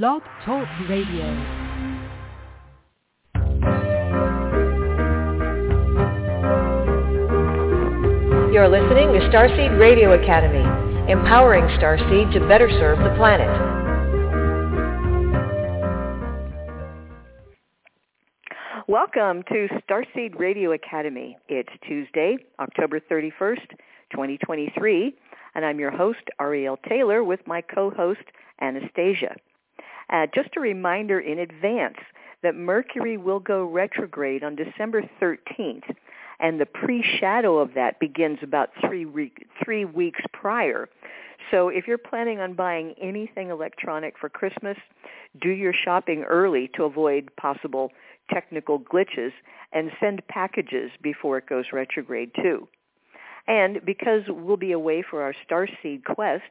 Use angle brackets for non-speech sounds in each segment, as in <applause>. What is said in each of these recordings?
Blog Talk Radio. You're listening to Starseed Radio Academy, empowering Starseed to better serve the planet. Welcome to Starseed Radio Academy. It's Tuesday, October 31st, 2023, and I'm your host, Ariel Taylor, with my co-host, Anastasia. Uh, just a reminder in advance that Mercury will go retrograde on December 13th, and the pre-shadow of that begins about three, re- three weeks prior. So if you're planning on buying anything electronic for Christmas, do your shopping early to avoid possible technical glitches and send packages before it goes retrograde too. And because we'll be away for our Starseed Quest,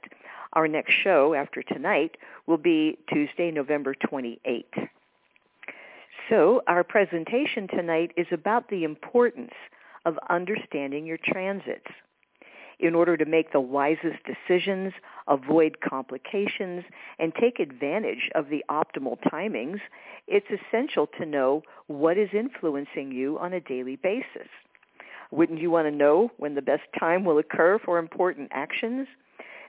our next show after tonight will be Tuesday, November 28th. So our presentation tonight is about the importance of understanding your transits. In order to make the wisest decisions, avoid complications, and take advantage of the optimal timings, it's essential to know what is influencing you on a daily basis. Wouldn't you want to know when the best time will occur for important actions?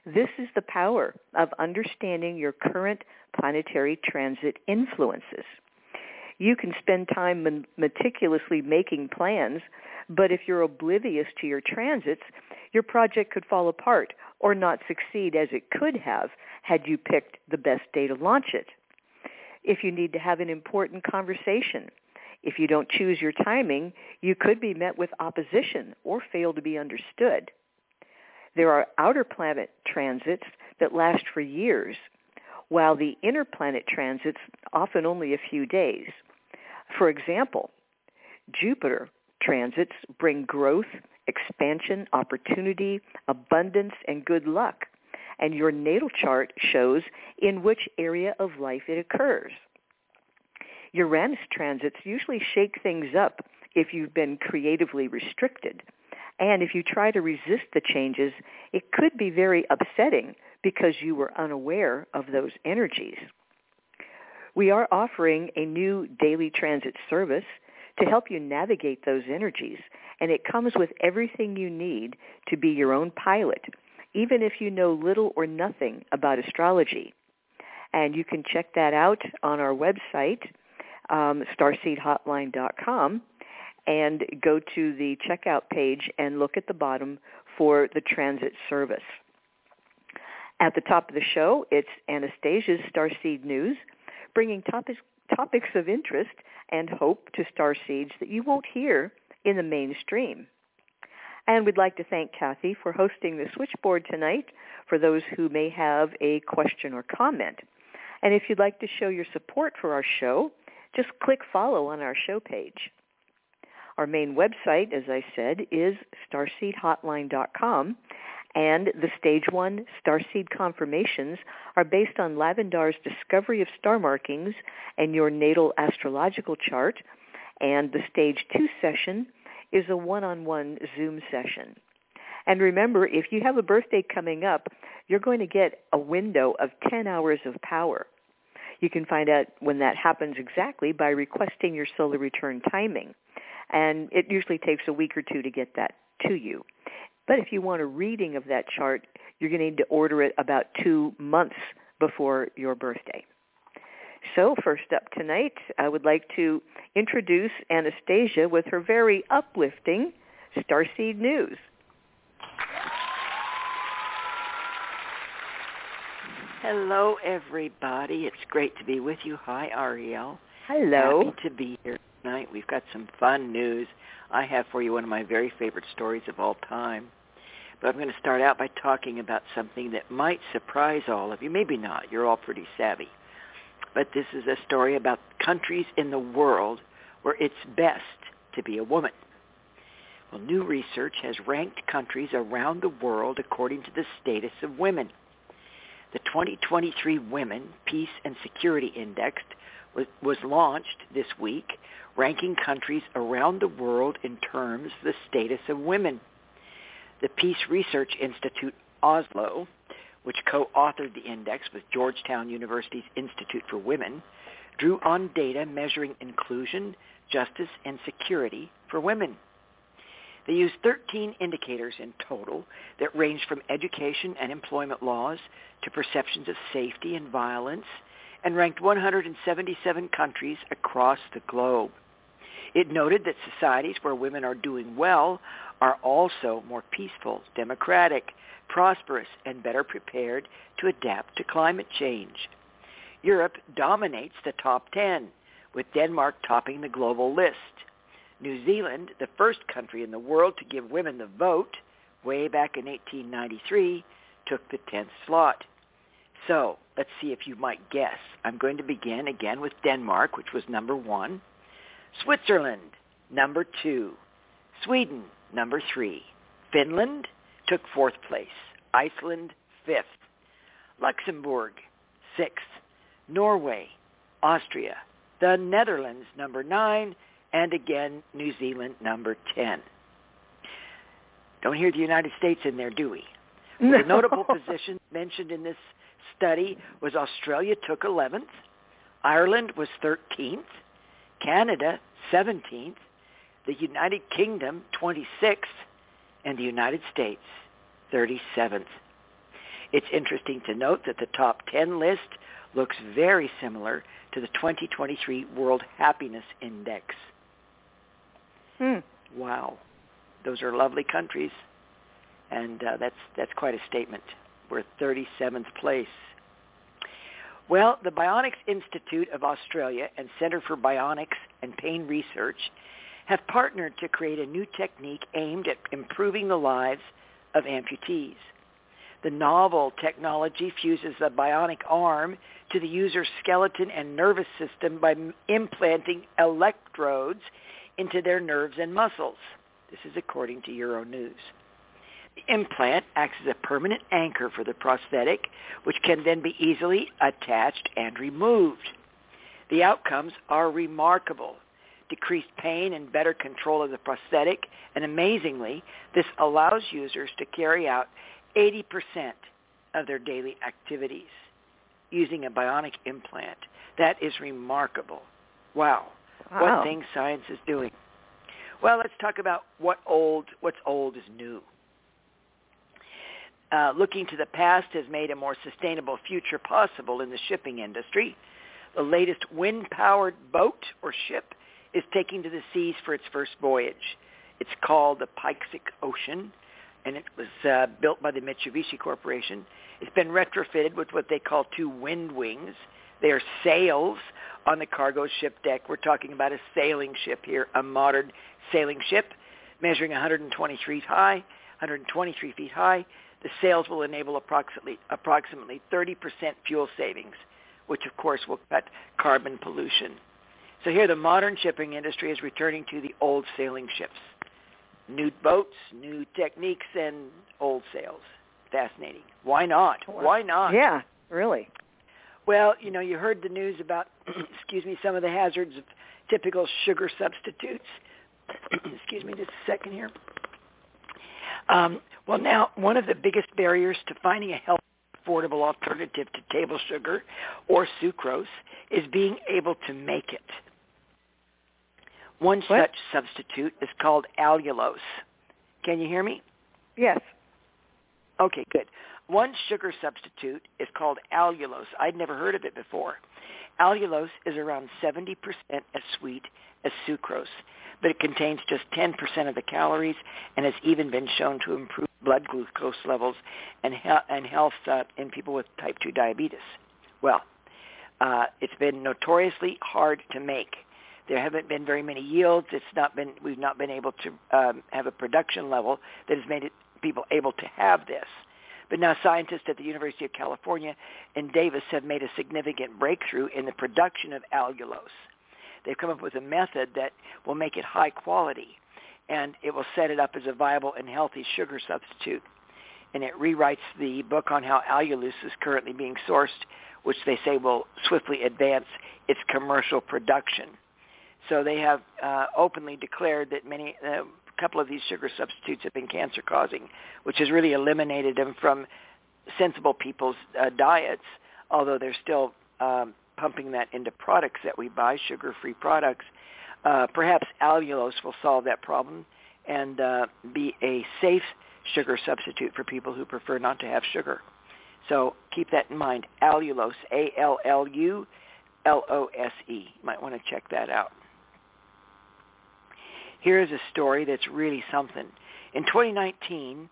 This is the power of understanding your current planetary transit influences. You can spend time meticulously making plans, but if you're oblivious to your transits, your project could fall apart or not succeed as it could have had you picked the best day to launch it. If you need to have an important conversation, if you don't choose your timing, you could be met with opposition or fail to be understood. There are outer planet transits that last for years, while the inner planet transits often only a few days. For example, Jupiter transits bring growth, expansion, opportunity, abundance, and good luck. And your natal chart shows in which area of life it occurs. Uranus transits usually shake things up if you've been creatively restricted. And if you try to resist the changes, it could be very upsetting because you were unaware of those energies. We are offering a new daily transit service to help you navigate those energies, and it comes with everything you need to be your own pilot, even if you know little or nothing about astrology. And you can check that out on our website, um, starseedhotline.com, and go to the checkout page and look at the bottom for the transit service. At the top of the show, it's Anastasia's Starseed News, bringing topics, topics of interest and hope to starseeds that you won't hear in the mainstream. And we'd like to thank Kathy for hosting the switchboard tonight for those who may have a question or comment. And if you'd like to show your support for our show, just click follow on our show page. Our main website, as I said, is starseedhotline.com, and the Stage 1 Starseed confirmations are based on Lavandar's discovery of star markings and your natal astrological chart, and the Stage 2 session is a one-on-one Zoom session. And remember, if you have a birthday coming up, you're going to get a window of 10 hours of power. You can find out when that happens exactly by requesting your solar return timing. And it usually takes a week or two to get that to you. But if you want a reading of that chart, you're going to need to order it about two months before your birthday. So first up tonight, I would like to introduce Anastasia with her very uplifting Starseed News. Hello, everybody. It's great to be with you. Hi, Ariel. Hello. Happy to be here tonight. We've got some fun news. I have for you one of my very favorite stories of all time. But I'm going to start out by talking about something that might surprise all of you. Maybe not. You're all pretty savvy. But this is a story about countries in the world where it's best to be a woman. Well, new research has ranked countries around the world according to the status of women. The 2023 Women, Peace and Security Index was, launched this week, ranking countries around the world in terms of the status of women. The Peace Research Institute Oslo, which co-authored the index with Georgetown University's Institute for Women, drew on data measuring inclusion, justice, and security for women. They used 13 indicators in total that ranged from education and employment laws to perceptions of safety and violence and ranked 177 countries across the globe. It noted that societies where women are doing well are also more peaceful, democratic, prosperous, and better prepared to adapt to climate change. Europe dominates the top 10, with Denmark topping the global list. New Zealand, the first country in the world to give women the vote, way back in 1893, took the 10th slot. So let's see if you might guess. I'm going to begin again with Denmark, which was number one. Switzerland, number two. Sweden, number three. Finland took fourth place. Iceland, fifth. Luxembourg, sixth. Norway, Austria, the Netherlands, number nine, and again, New Zealand, number 10. Don't hear the United States in there, do we? <laughs> No. The notable position mentioned in this study was Australia took 11th, Ireland was 13th, Canada 17th, the United Kingdom 26th, and the United States 37th. It's interesting to note that the top 10 list looks very similar to the 2023 World Happiness Index. Hmm. Wow. Those are lovely countries. And uh, that's, that's quite a statement. We're 37th place. Well, the Bionics Institute of Australia and Centre for Bionics and Pain Research have partnered to create a new technique aimed at improving the lives of amputees. The novel technology fuses the bionic arm to the user's skeleton and nervous system by implanting electrodes into their nerves and muscles. This is according to Euronews. The implant acts as a permanent anchor for the prosthetic, which can then be easily attached and removed. The outcomes are remarkable. Decreased pain and better control of the prosthetic, and amazingly, this allows users to carry out 80% of their daily activities using a bionic implant. That is remarkable. Wow. Wow. What things science is doing. Well, let's talk about what old what's old is new. Uh, looking to the past has made a more sustainable future possible in the shipping industry. The latest wind-powered boat or ship is taking to the seas for its first voyage. It's called the Pyxis Ocean, and it was uh, built by the Mitsubishi Corporation. It's been retrofitted with what they call two wind wings. They are sails on the cargo ship deck. We're talking about a sailing ship here, a modern sailing ship measuring 123 high, 123 feet high. The sales will enable approximately approximately 30% fuel savings, which of course will cut carbon pollution. So here the modern shipping industry is returning to the old sailing ships. New boats, new techniques, and old sails. Fascinating. Why not? Why not? Yeah, really. Well, you know, you heard the news about, <clears throat> excuse me, some of the hazards of typical sugar substitutes. <clears throat> excuse me just a second here. Um, well, now, one of the biggest barriers to finding a healthy, affordable alternative to table sugar or sucrose is being able to make it. One What? such substitute is called allulose. Can you hear me? Yes. Okay, good. One sugar substitute is called allulose. I'd never heard of it before. Allulose is around 70% as sweet as sucrose, but it contains just 10% of the calories and has even been shown to improve blood glucose levels and, and health uh, in people with type 2 diabetes. Well, uh, it's been notoriously hard to make. There haven't been very many yields. It's not been we've not been able to um, have a production level that has made it people able to have this. But now scientists at the University of California in Davis have made a significant breakthrough in the production of allulose. They've come up with a method that will make it high quality and it will set it up as a viable and healthy sugar substitute. And it rewrites the book on how allulose is currently being sourced, which they say will swiftly advance its commercial production. So they have uh, openly declared that many, uh, a couple of these sugar substitutes have been cancer causing, which has really eliminated them from sensible people's uh, diets, although they're still um, pumping that into products that we buy, sugar-free products. Uh, perhaps allulose will solve that problem and uh, be a safe sugar substitute for people who prefer not to have sugar. So keep that in mind. Allulose, A-L-L-U-L-O-S-E. You might want to check that out. Here's a story that's really something. In 2019,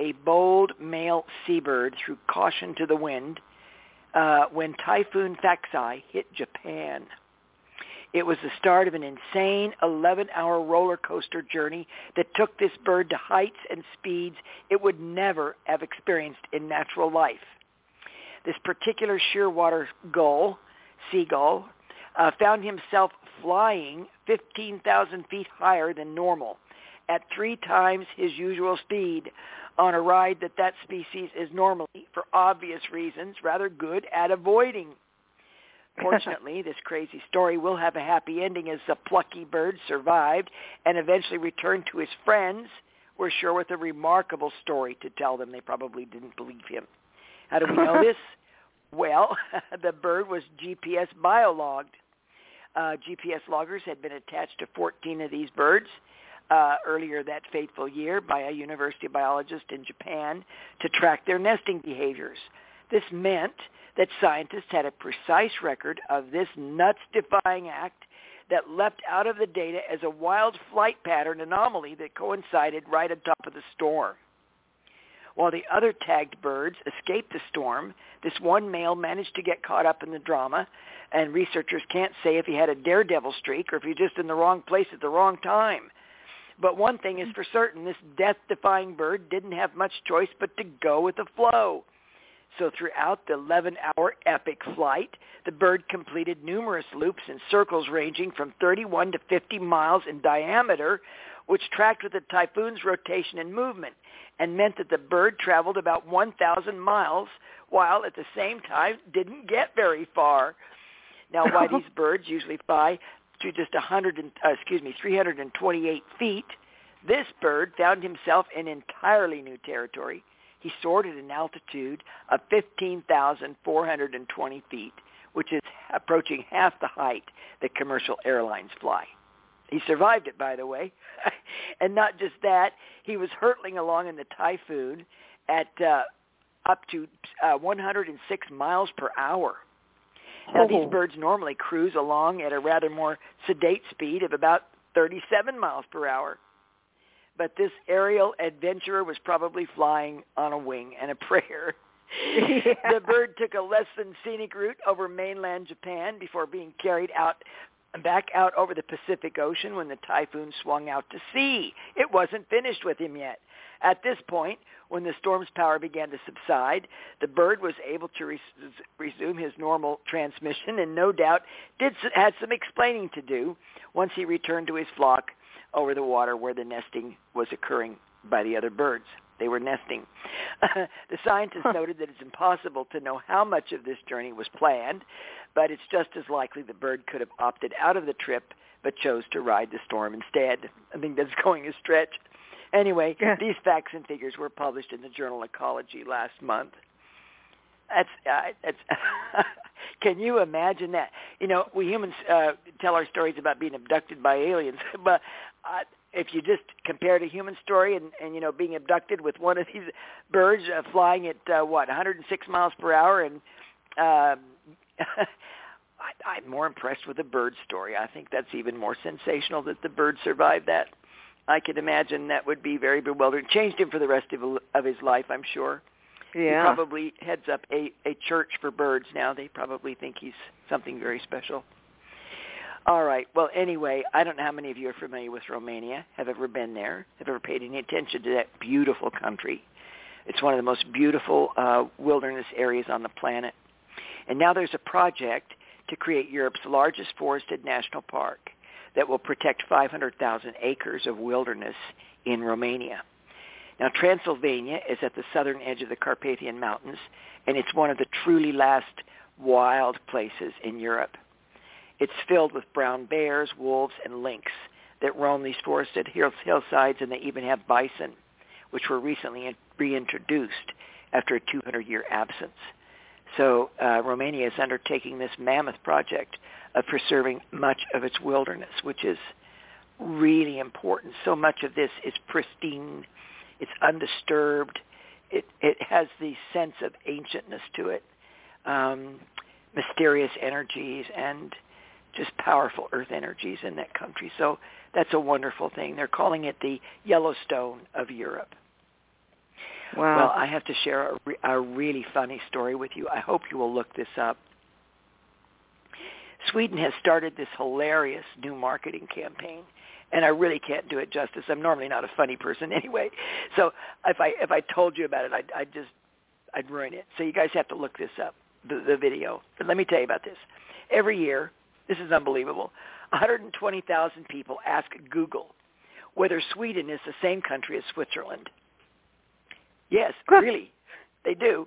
a bold male seabird threw caution to the wind uh, when Typhoon Faxai hit Japan. It was the start of an insane 11-hour roller coaster journey that took this bird to heights and speeds it would never have experienced in natural life. This particular shearwater gull, seagull, uh, found himself flying 15,000 feet higher than normal at three times his usual speed on a ride that that species is normally, for obvious reasons, rather good at avoiding. <laughs> Fortunately, this crazy story will have a happy ending as the plucky bird survived and eventually returned to his friends. We're sure with a remarkable story to tell them. They probably didn't believe him. How do we know <laughs> this? Well, <laughs> the bird was GPS biologged. Uh, GPS loggers had been attached to 14 of these birds uh, earlier that fateful year by a university biologist in Japan to track their nesting behaviors. This meant that scientists had a precise record of this nuts-defying act that leapt out of the data as a wild flight pattern anomaly that coincided right on top of the storm. While the other tagged birds escaped the storm, this one male managed to get caught up in the drama, and researchers can't say if he had a daredevil streak or if he was just in the wrong place at the wrong time. But one thing is for certain, this death-defying bird didn't have much choice but to go with the flow. So throughout the 11-hour epic flight, the bird completed numerous loops in circles ranging from 31 to 50 miles in diameter, which tracked with the typhoon's rotation and movement, and meant that the bird traveled about 1,000 miles, while at the same time didn't get very far. Now, why <laughs> these birds usually fly to just 100, and, uh, excuse me, 328 feet, this bird found himself in entirely new territory he soared at an altitude of 15,420 feet, which is approaching half the height that commercial airlines fly. He survived it, by the way. <laughs> and not just that, he was hurtling along in the typhoon at uh, up to uh, 106 miles per hour. Now, these oh. birds normally cruise along at a rather more sedate speed of about 37 miles per hour but this aerial adventurer was probably flying on a wing and a <laughs> prayer. Yeah. <laughs> The bird took a less than scenic route over mainland Japan before being carried out back out over the Pacific Ocean when the typhoon swung out to sea. It wasn't finished with him yet. At this point, when the storm's power began to subside, the bird was able to res- resume his normal transmission and no doubt did had some explaining to do once he returned to his flock over the water where the nesting was occurring by the other birds. They were nesting. <laughs> the scientists noted that it's impossible to know how much of this journey was planned, but it's just as likely the bird could have opted out of the trip but chose to ride the storm instead. I think that's <laughs> going a stretch. Anyway, these facts and figures were published in the journal Ecology last month. That's uh, that's <laughs> Can you imagine that? You know, we humans uh, tell our stories about being abducted by aliens, <laughs> but uh, if you just compare a human story and, and you know being abducted with one of these birds uh, flying at uh, what 106 miles per hour, and uh, <laughs> I, I'm more impressed with the bird story. I think that's even more sensational that the bird survived that. I can imagine that would be very bewildering. Changed him for the rest of, of his life, I'm sure. Yeah. He probably heads up a, a church for birds now. They probably think he's something very special. All right. Well, anyway, I don't know how many of you are familiar with Romania, have ever been there, have ever paid any attention to that beautiful country. It's one of the most beautiful uh, wilderness areas on the planet. And now there's a project to create Europe's largest forested national park that will protect 500,000 acres of wilderness in Romania. Now, Transylvania is at the southern edge of the Carpathian Mountains, and it's one of the truly last wild places in Europe. It's filled with brown bears, wolves, and lynx that roam these forested hillsides, and they even have bison, which were recently reintroduced after a 200-year absence. So uh, Romania is undertaking this mammoth project of preserving much of its wilderness, which is really important. So much of this is pristine. It's undisturbed. It, it has the sense of ancientness to it, um, mysterious energies, and just powerful earth energies in that country. So that's a wonderful thing. They're calling it the Yellowstone of Europe. Wow. Well, I have to share a, re- a really funny story with you. I hope you will look this up. Sweden has started this hilarious new marketing campaign and I really can't do it justice. I'm normally not a funny person <laughs> anyway. So if I if I told you about it, I'd, I'd just I'd ruin it. So you guys have to look this up, the, the video. But let me tell you about this. Every year, this is unbelievable. 120,000 people ask Google whether Sweden is the same country as Switzerland. Yes, really, they do.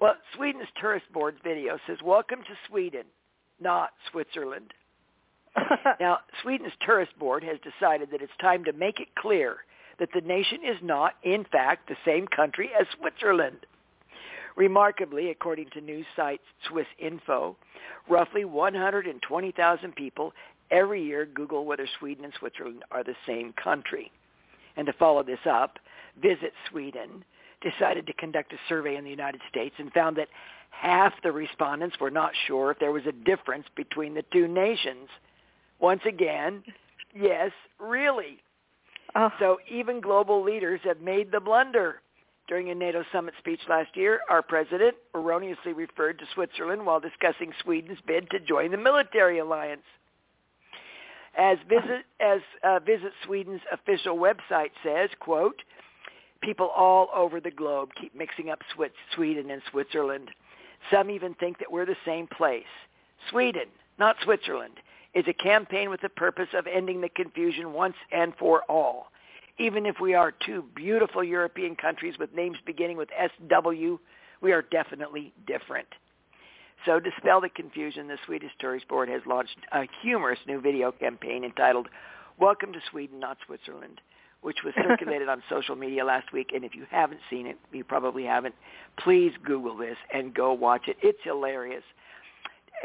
Well, Sweden's tourist board's video says, "Welcome to Sweden, not Switzerland." <laughs> now, Sweden's tourist board has decided that it's time to make it clear that the nation is not, in fact, the same country as Switzerland. Remarkably, according to news site Swiss Info, roughly 120,000 people every year Google whether Sweden and Switzerland are the same country. And to follow this up, Visit Sweden decided to conduct a survey in the United States and found that half the respondents were not sure if there was a difference between the two nations. Once again, yes, really. Oh. So even global leaders have made the blunder. During a NATO summit speech last year, our president erroneously referred to Switzerland while discussing Sweden's bid to join the military alliance. As Visit, as, uh, Visit Sweden's official website says, quote, people all over the globe keep mixing up Sweden and Switzerland. Some even think that we're the same place. Sweden, not Switzerland, is a campaign with the purpose of ending the confusion once and for all. Even if we are two beautiful European countries with names beginning with SW, we are definitely different. So to dispel the confusion, the Swedish Tourist Board has launched a humorous new video campaign entitled Welcome to Sweden, Not Switzerland, which was <laughs> circulated on social media last week. And if you haven't seen it, you probably haven't, please Google this and go watch it. It's hilarious.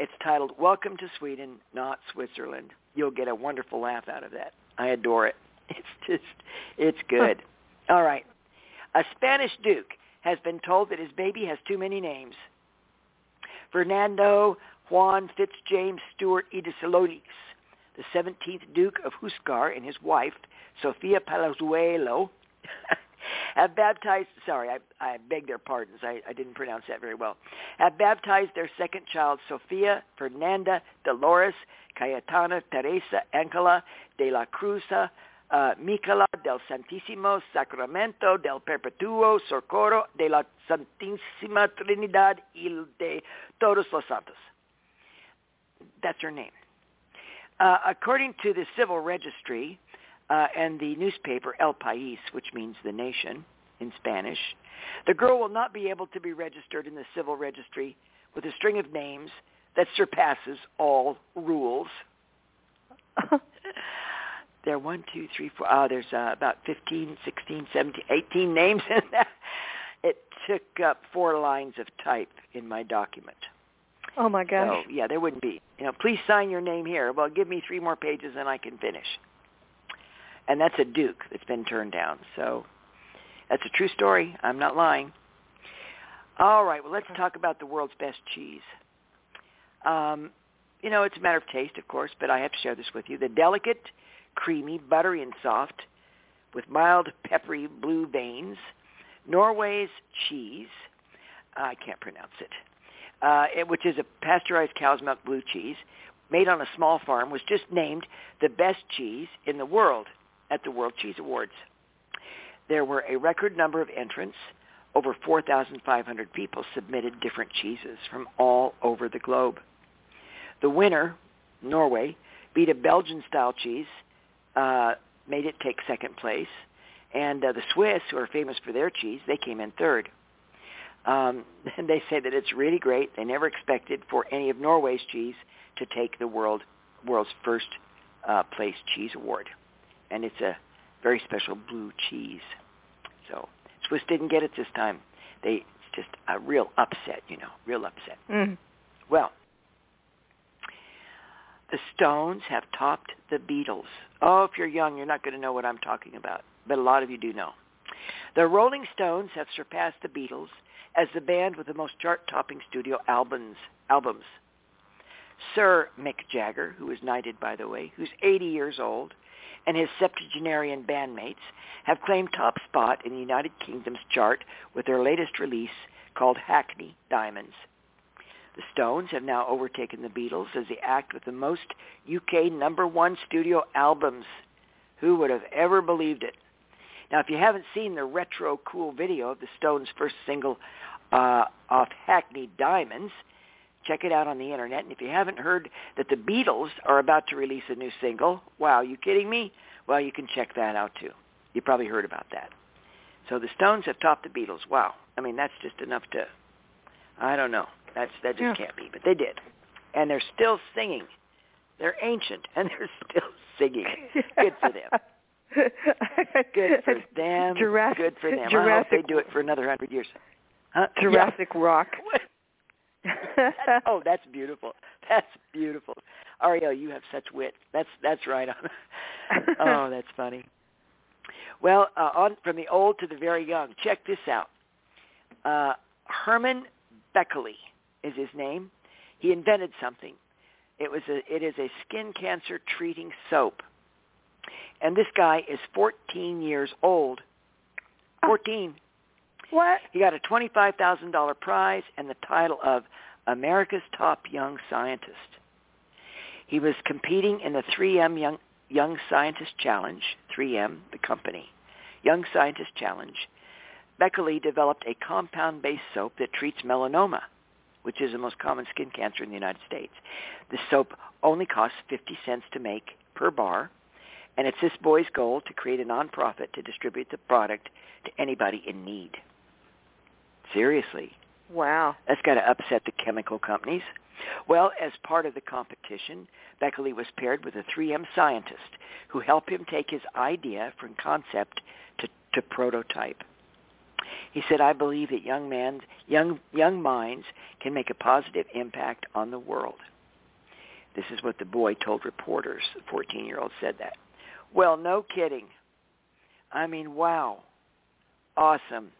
It's titled Welcome to Sweden, Not Switzerland. You'll get a wonderful laugh out of that. I adore it. <laughs> It's just, it's good. All right. A Spanish duke has been told that his baby has too many names. Fernando Juan Fitzjames Stuart Edisilolis, the 17th Duke of Huéscar and his wife, Sofia Palazuelo, <laughs> have baptized, sorry, I, I beg their pardons, I, I didn't pronounce that very well, have baptized their second child, Sofia Fernanda Dolores Cayetana Teresa Angela de la Cruz uh, Micaela del Santísimo Sacramento del Perpetuo Socorro de la Santísima Trinidad y de Todos los Santos. That's her name. Uh, according to the civil registry, uh, and the newspaper El País, which means the nation in Spanish. The girl will not be able to be registered in the civil registry with a string of names that surpasses all rules. <laughs> there are one, two, three, four. Oh, there's uh, about 15, 16, 17, 18 names in that. <laughs> It took up four lines of type in my document. Oh my gosh. So yeah, there wouldn't be. You know, please sign your name here. Well, give me three more pages and I can finish and that's a Duke that's been turned down. So that's a true story. I'm not lying. All right, well, let's talk about the world's best cheese. Um, you know, it's a matter of taste, of course, but I have to share this with you. The delicate, creamy, buttery, and soft, with mild, peppery blue veins, Norway's cheese. I can't pronounce it, uh, which is a pasteurized cow's milk blue cheese made on a small farm, was just named the best cheese in the world at the World Cheese Awards. There were a record number of entrants. Over 4,500 people submitted different cheeses from all over the globe. The winner, Norway, beat a Belgian-style cheese, uh, made it take second place. And uh, the Swiss, who are famous for their cheese, they came in third. Um, and <laughs> they say that it's really great. They never expected for any of Norway's cheese to take the world world's first uh, place cheese award and it's a very special blue cheese. So Swiss didn't get it this time. they it's just a real upset, you know, real upset. Mm. Well, the Stones have topped the Beatles. Oh, if you're young, you're not going to know what I'm talking about, but a lot of you do know. The Rolling Stones have surpassed the Beatles as the band with the most chart-topping studio albums. Albums. Sir Mick Jagger, who is knighted, by the way, who's 80 years old, and his septuagenarian bandmates have claimed top spot in the United Kingdom's chart with their latest release called Hackney Diamonds. The Stones have now overtaken the Beatles as the act with the most UK number one studio albums. Who would have ever believed it? Now, if you haven't seen the retro cool video of the Stones' first single uh, off Hackney Diamonds, check it out on the internet. And if you haven't heard that the Beatles are about to release a new single, wow, you kidding me? Well, you can check that out too. You probably heard about that. So the Stones have topped the Beatles. Wow. I mean, that's just enough to, I don't know. That's that just Yeah. can't be, but they did, and they're still singing. They're ancient, and <laughs> they're still singing. <laughs> Good for them. <laughs> Good for them. Jurassic, Good for them. I hope they do it for another hundred years. Huh? <laughs> Jurassic Rock. <laughs> Oh, that's beautiful. That's beautiful. Ariel, you have such wit. That's that's right on. oh, that's funny. Well, uh, on from the old to the very young. Check this out. Uh, Heman Bekele is his name. He invented something. It was a it is a skin cancer treating soap. And this guy is 14 years old. 14. what? He got a $25,000 prize and the title of America's Top Young Scientist. He was competing in the 3M Young, Young Scientist Challenge, 3M, the company, Young Scientist Challenge. Bekele developed a compound-based soap that treats melanoma, which is the most common skin cancer in the United States. The soap only costs 50 cents to make per bar, and it's this boy's goal to create a nonprofit to distribute the product to anybody in need. Seriously, Wow. that's got to upset the chemical companies. Well, as part of the competition, Bekele was paired with a 3M scientist who helped him take his idea from concept to, to prototype. He said, I believe that young, man, young, young minds can make a positive impact on the world. This is what the boy told reporters. The 14-year-old said that. Well, no kidding. I mean, wow. Awesome.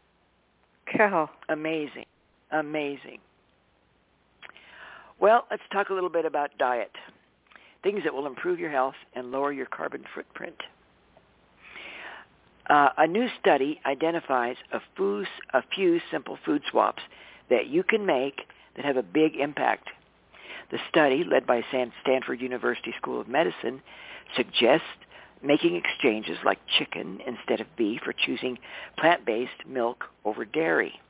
Cow. Amazing. Amazing. Well, let's talk a little bit about diet. Things that will improve your health and lower your carbon footprint. Uh, a new study identifies a few, a few simple food swaps that you can make that have a big impact. The study, led by Stanford University School of Medicine, suggests making exchanges like chicken instead of beef or choosing plant-based milk over dairy.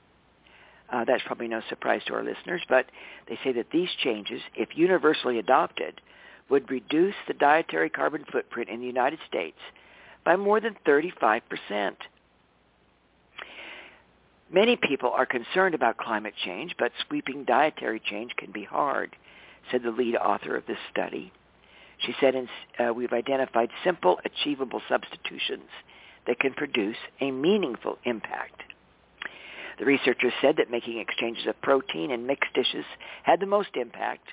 Uh, that's probably no surprise to our listeners, but they say that these changes, if universally adopted, would reduce the dietary carbon footprint in the United States by more than 35%. Many people are concerned about climate change, but sweeping dietary change can be hard, said the lead author of this study. She said uh, we've identified simple, achievable substitutions that can produce a meaningful impact. The researchers said that making exchanges of protein in mixed dishes had the most impact,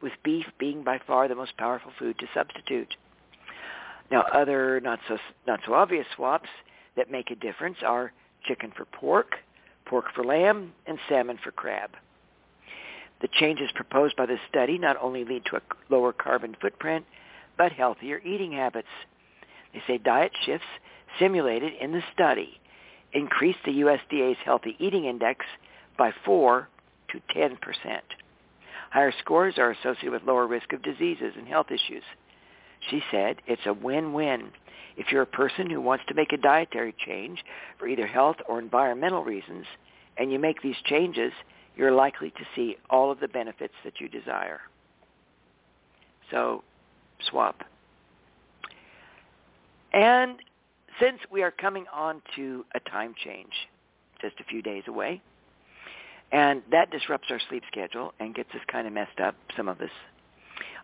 with beef being by far the most powerful food to substitute. Now, other not so not so obvious swaps that make a difference are chicken for pork, pork for lamb, and salmon for crab. The changes proposed by the study not only lead to a lower carbon footprint, but healthier eating habits. They say diet shifts simulated in the study increased the USDA's healthy eating index by 4 to 10%. Higher scores are associated with lower risk of diseases and health issues. She said it's a win-win. If you're a person who wants to make a dietary change for either health or environmental reasons, and you make these changes, you're likely to see all of the benefits that you desire. So swap. And since we are coming on to a time change, just a few days away, and that disrupts our sleep schedule and gets us kind of messed up, some of us,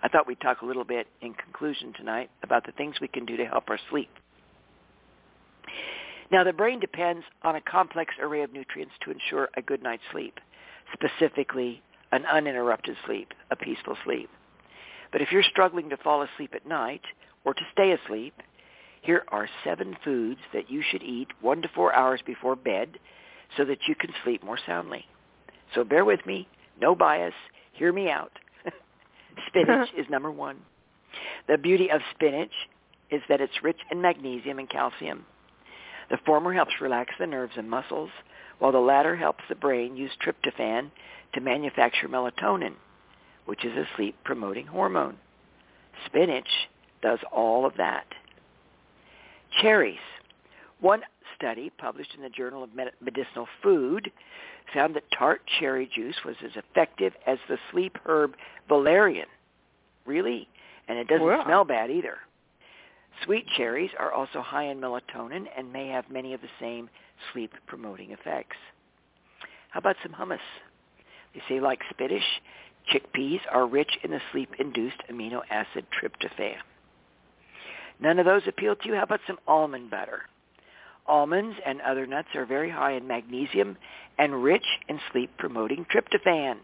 I thought we'd talk a little bit in conclusion tonight about the things we can do to help our sleep. Now, the brain depends on a complex array of nutrients to ensure a good night's sleep, specifically an uninterrupted sleep, a peaceful sleep. But if you're struggling to fall asleep at night or to stay asleep, here are seven foods that you should eat one to four hours before bed so that you can sleep more soundly. So bear with me, no bias, hear me out. <laughs> spinach <laughs> is number one. The beauty of spinach is that it's rich in magnesium and calcium. The former helps relax the nerves and muscles, while the latter helps the brain use tryptophan to manufacture melatonin, which is a sleep-promoting hormone. Spinach does all of that. Cherries. One study published in the Journal of Medicinal Food found that tart cherry juice was as effective as the sleep herb valerian. Really? And it doesn't wow. smell bad either. Sweet cherries are also high in melatonin and may have many of the same sleep-promoting effects. How about some hummus? They say like spinach, chickpeas are rich in the sleep-induced amino acid tryptophan. None of those appeal to you? How about some almond butter? Almonds and other nuts are very high in magnesium and rich in sleep-promoting tryptophan.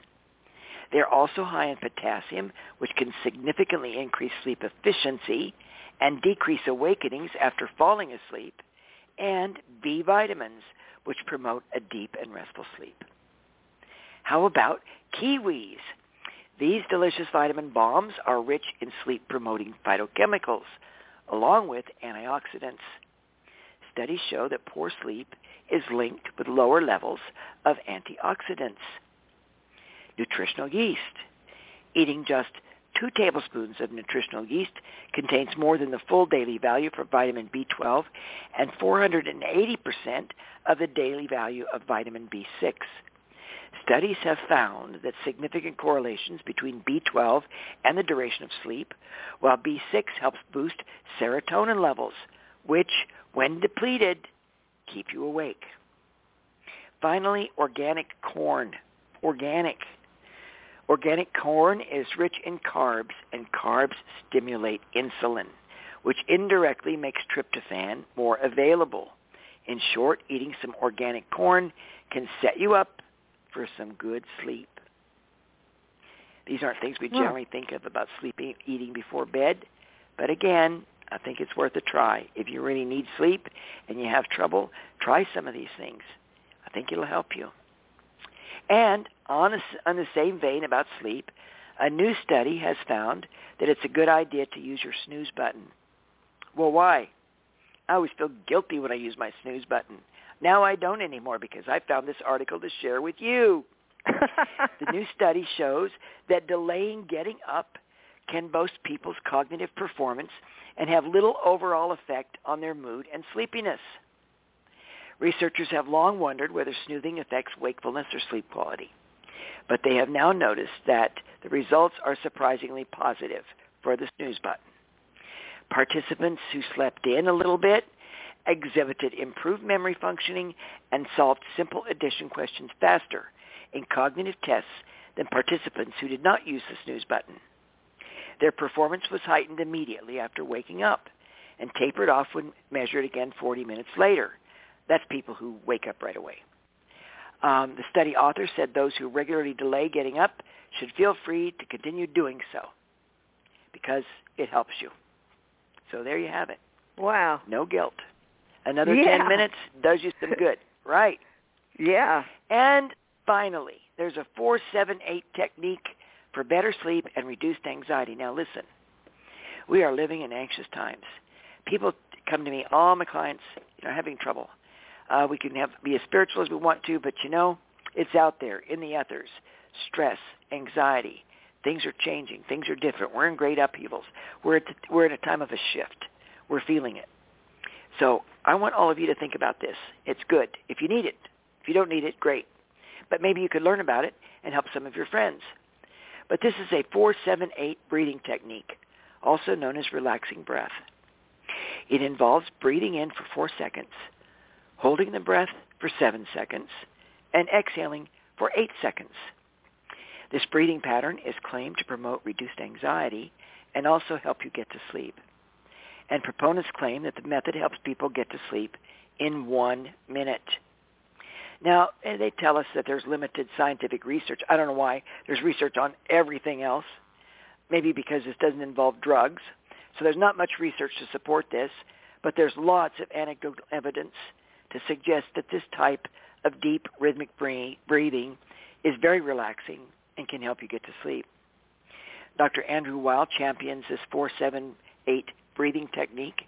They're also high in potassium, which can significantly increase sleep efficiency and decrease awakenings after falling asleep, and B vitamins, which promote a deep and restful sleep. How about kiwis? These delicious vitamin bombs are rich in sleep-promoting phytochemicals, along with antioxidants. Studies show that poor sleep is linked with lower levels of antioxidants. Nutritional yeast. Eating just two tablespoons of nutritional yeast contains more than the full daily value for vitamin B12 and 480% of the daily value of vitamin B6. Studies have found that significant correlations between B12 and the duration of sleep, while B6 helps boost serotonin levels, which, when depleted, keep you awake. Finally, organic corn. Organic. Organic corn is rich in carbs, and carbs stimulate insulin, which indirectly makes tryptophan more available. In short, eating some organic corn can set you up for some good sleep. These aren't things we hmm. generally think of about sleeping, eating before bed, but again, I think it's worth a try. If you really need sleep and you have trouble, try some of these things. I think it'll help you. And on, a, on the same vein about sleep, a new study has found that it's a good idea to use your snooze button. Well, why? I always feel guilty when I use my snooze button. Now I don't anymore because I found this article to share with you. <laughs> the new study shows that delaying getting up can boost people's cognitive performance and have little overall effect on their mood and sleepiness. Researchers have long wondered whether snoozing affects wakefulness or sleep quality, but they have now noticed that the results are surprisingly positive for the snooze button. Participants who slept in a little bit exhibited improved memory functioning and solved simple addition questions faster in cognitive tests than participants who did not use the snooze button. Their performance was heightened immediately after waking up and tapered off when measured again 40 minutes later. That's people who wake up right away. Um, the study author said those who regularly delay getting up should feel free to continue doing so because it helps you. So there you have it. Wow. No guilt. Another yeah. 10 minutes does you some good. <laughs> right. Yeah. And finally, there's a 478 technique for better sleep and reduced anxiety. Now listen, we are living in anxious times. People come to me, all my clients, you know, having trouble. Uh, we can have be as spiritual as we want to, but you know, it's out there in the ethers. Stress, anxiety, things are changing. Things are different. We're in great upheavals. We're at, we're in a time of a shift. We're feeling it. So I want all of you to think about this. It's good if you need it. If you don't need it, great. But maybe you could learn about it and help some of your friends. But this is a 478 breathing technique, also known as relaxing breath. It involves breathing in for four seconds holding the breath for seven seconds, and exhaling for eight seconds. This breathing pattern is claimed to promote reduced anxiety and also help you get to sleep. And proponents claim that the method helps people get to sleep in one minute. Now, eh, they tell us that there's limited scientific research. I don't know why. There's research on everything else. Maybe because this doesn't involve drugs. So there's not much research to support this, but there's lots of anecdotal evidence to suggest that this type of deep rhythmic breathing is very relaxing and can help you get to sleep. Dr. Andrew Weil champions this 478 breathing technique.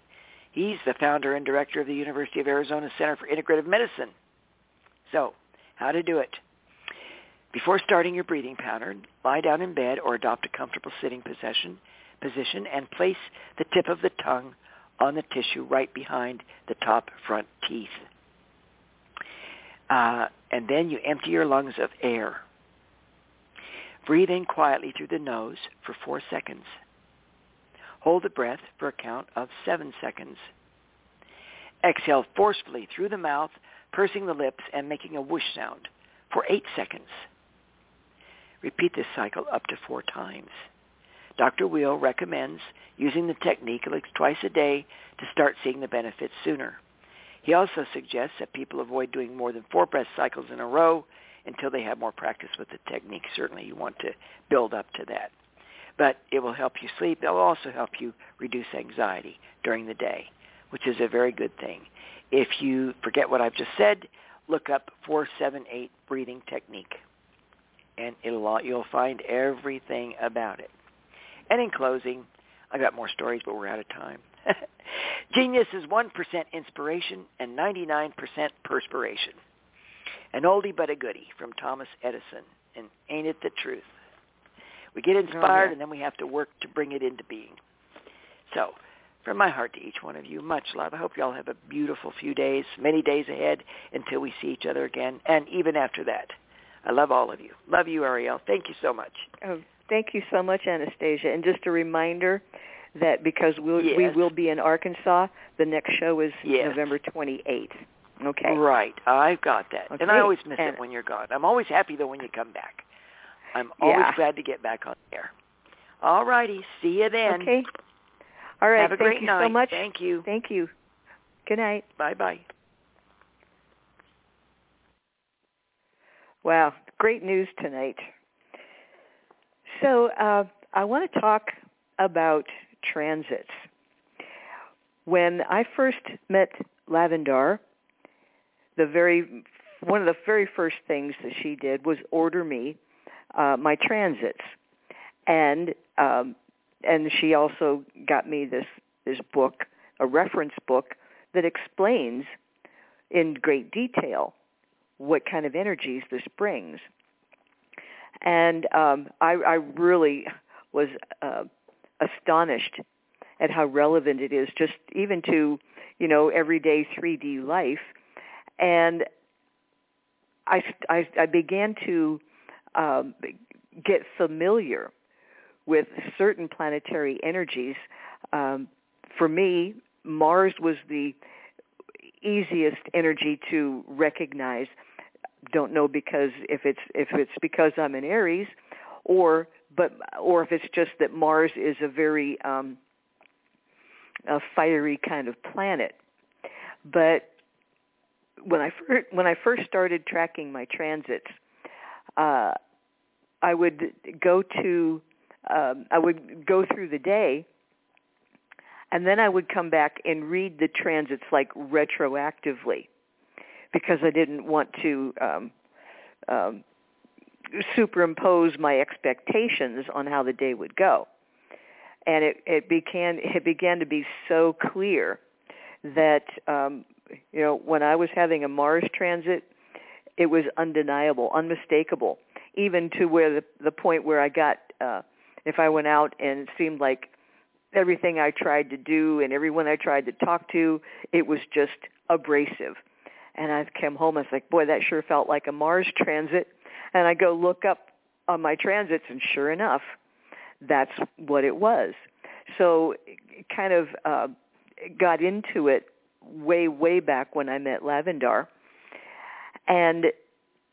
He's the founder and director of the University of Arizona Center for Integrative Medicine. So, how to do it. Before starting your breathing pattern, lie down in bed or adopt a comfortable sitting position, position and place the tip of the tongue on the tissue right behind the top front teeth. Uh, and then you empty your lungs of air. Breathe in quietly through the nose for four seconds. Hold the breath for a count of seven seconds. Exhale forcefully through the mouth, pursing the lips and making a whoosh sound for eight seconds. Repeat this cycle up to four times. Dr. Weil recommends using the technique at least twice a day to start seeing the benefits sooner. He also suggests that people avoid doing more than four breath cycles in a row until they have more practice with the technique. Certainly you want to build up to that. But it will help you sleep. It will also help you reduce anxiety during the day, which is a very good thing. If you forget what I've just said, look up 478 breathing technique and it'll you'll find everything about it. And in closing, I got more stories, but we're out of time. <laughs> Genius is 1% inspiration and 99% perspiration. An oldie but a goodie from Thomas Edison. And ain't it the truth? We get oh, inspired oh, and then we have to work to bring it into being. So, from my heart to each one of you, much love. I hope you all have a beautiful few days, many days ahead until we see each other again, and even after that. I love all of you. Love you, Ariel. Thank you so much. Oh, thank you so much, Anastasia. And just a reminder that because we'll, yes. we will be in Arkansas, the next show is yes. November 28th. Okay. Right. I've got that. Okay. And I always miss and it when you're gone. I'm always happy though when you come back. I'm always yeah. glad to get back on there. All righty. See you then. Okay. All right. Have a Thank great you night. so much. Thank you. Thank you. Good night. Bye-bye. Wow, great news tonight. So uh, I want to talk about transits. When I first met Lavandar, the very one of the very first things that she did was order me uh, my transits, and um, and she also got me this this book, a reference book that explains in great detail what kind of energies this brings. And um, I, I really was uh, astonished at how relevant it is, just even to you know everyday 3D life. And I, I, I began to um, get familiar with certain planetary energies. Um, for me, Mars was the easiest energy to recognize. Don't know because if it's if it's because I'm in Aries, or but or if it's just that Mars is a very um, a fiery kind of planet. But when I first when I first started tracking my transits, uh, I would go to um, I would go through the day and then I would come back and read the transits like retroactively because I didn't want to um, um, superimpose my expectations on how the day would go. And it, it began it began to be so clear that um, you know when I was having a Mars transit, it was undeniable, unmistakable, even to where the the point where I got uh, if I went out and it seemed like everything I tried to do and everyone I tried to talk to, it was just abrasive. And I came home, I was like, boy, that sure felt like a Mars transit. And I go look up on my transits, and sure enough, that's what it was. So kind of uh, got into it way, way back when I met Lavandar. And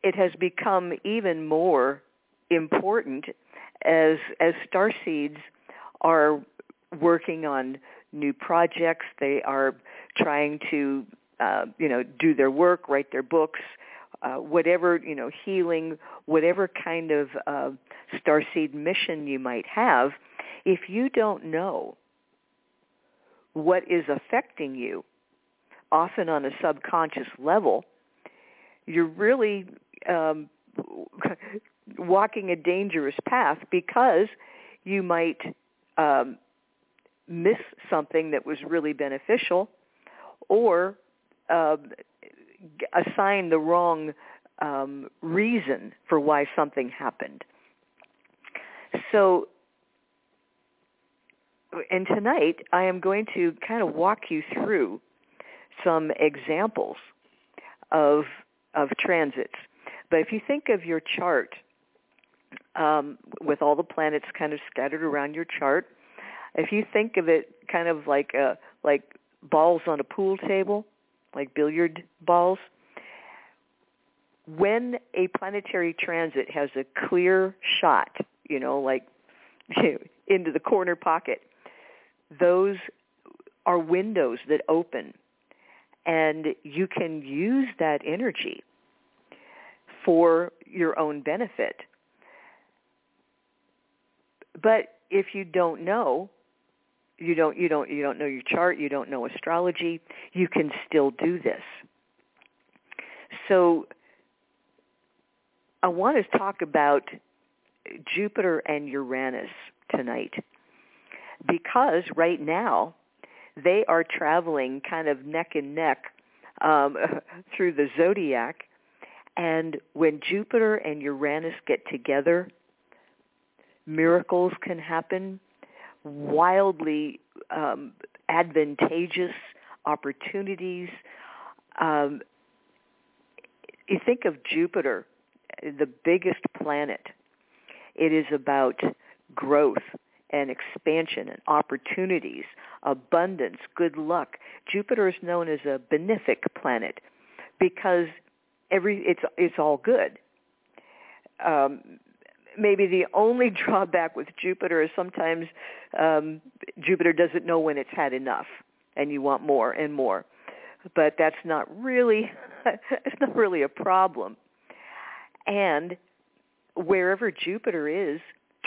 it has become even more important as as star seeds are working on new projects. They are trying to uh, you know, do their work, write their books, uh, whatever you know, healing, whatever kind of uh, starseed mission you might have, if you don't know what is affecting you, often on a subconscious level, you're really um, <laughs> walking a dangerous path because you might um, miss something that was really beneficial or uh, assign the wrong um, reason for why something happened. So, and tonight I am going to kind of walk you through some examples of of transits. But if you think of your chart um, with all the planets kind of scattered around your chart, if you think of it kind of like a, like balls on a pool table, like billiard balls, when a planetary transit has a clear shot, you know, like <laughs> into the corner pocket, those are windows that open and you can use that energy for your own benefit. But if you don't know, you don't you don't you don't know your chart, you don't know astrology, you can still do this. So I want to talk about Jupiter and Uranus tonight because right now they are traveling kind of neck and neck um, <laughs> through the zodiac. And when Jupiter and Uranus get together, miracles can happen, wildly um, advantageous opportunities. Um, you think of Jupiter, the biggest planet. It is about growth and expansion and opportunities, abundance, good luck. Jupiter is known as a benefic planet because every it's it's all good. Um, maybe the only <laughs> drawback with Jupiter is sometimes um, Jupiter doesn't know when it's had enough, and you want more and more. But that's not really <laughs> it's not really a problem. And wherever Jupiter is,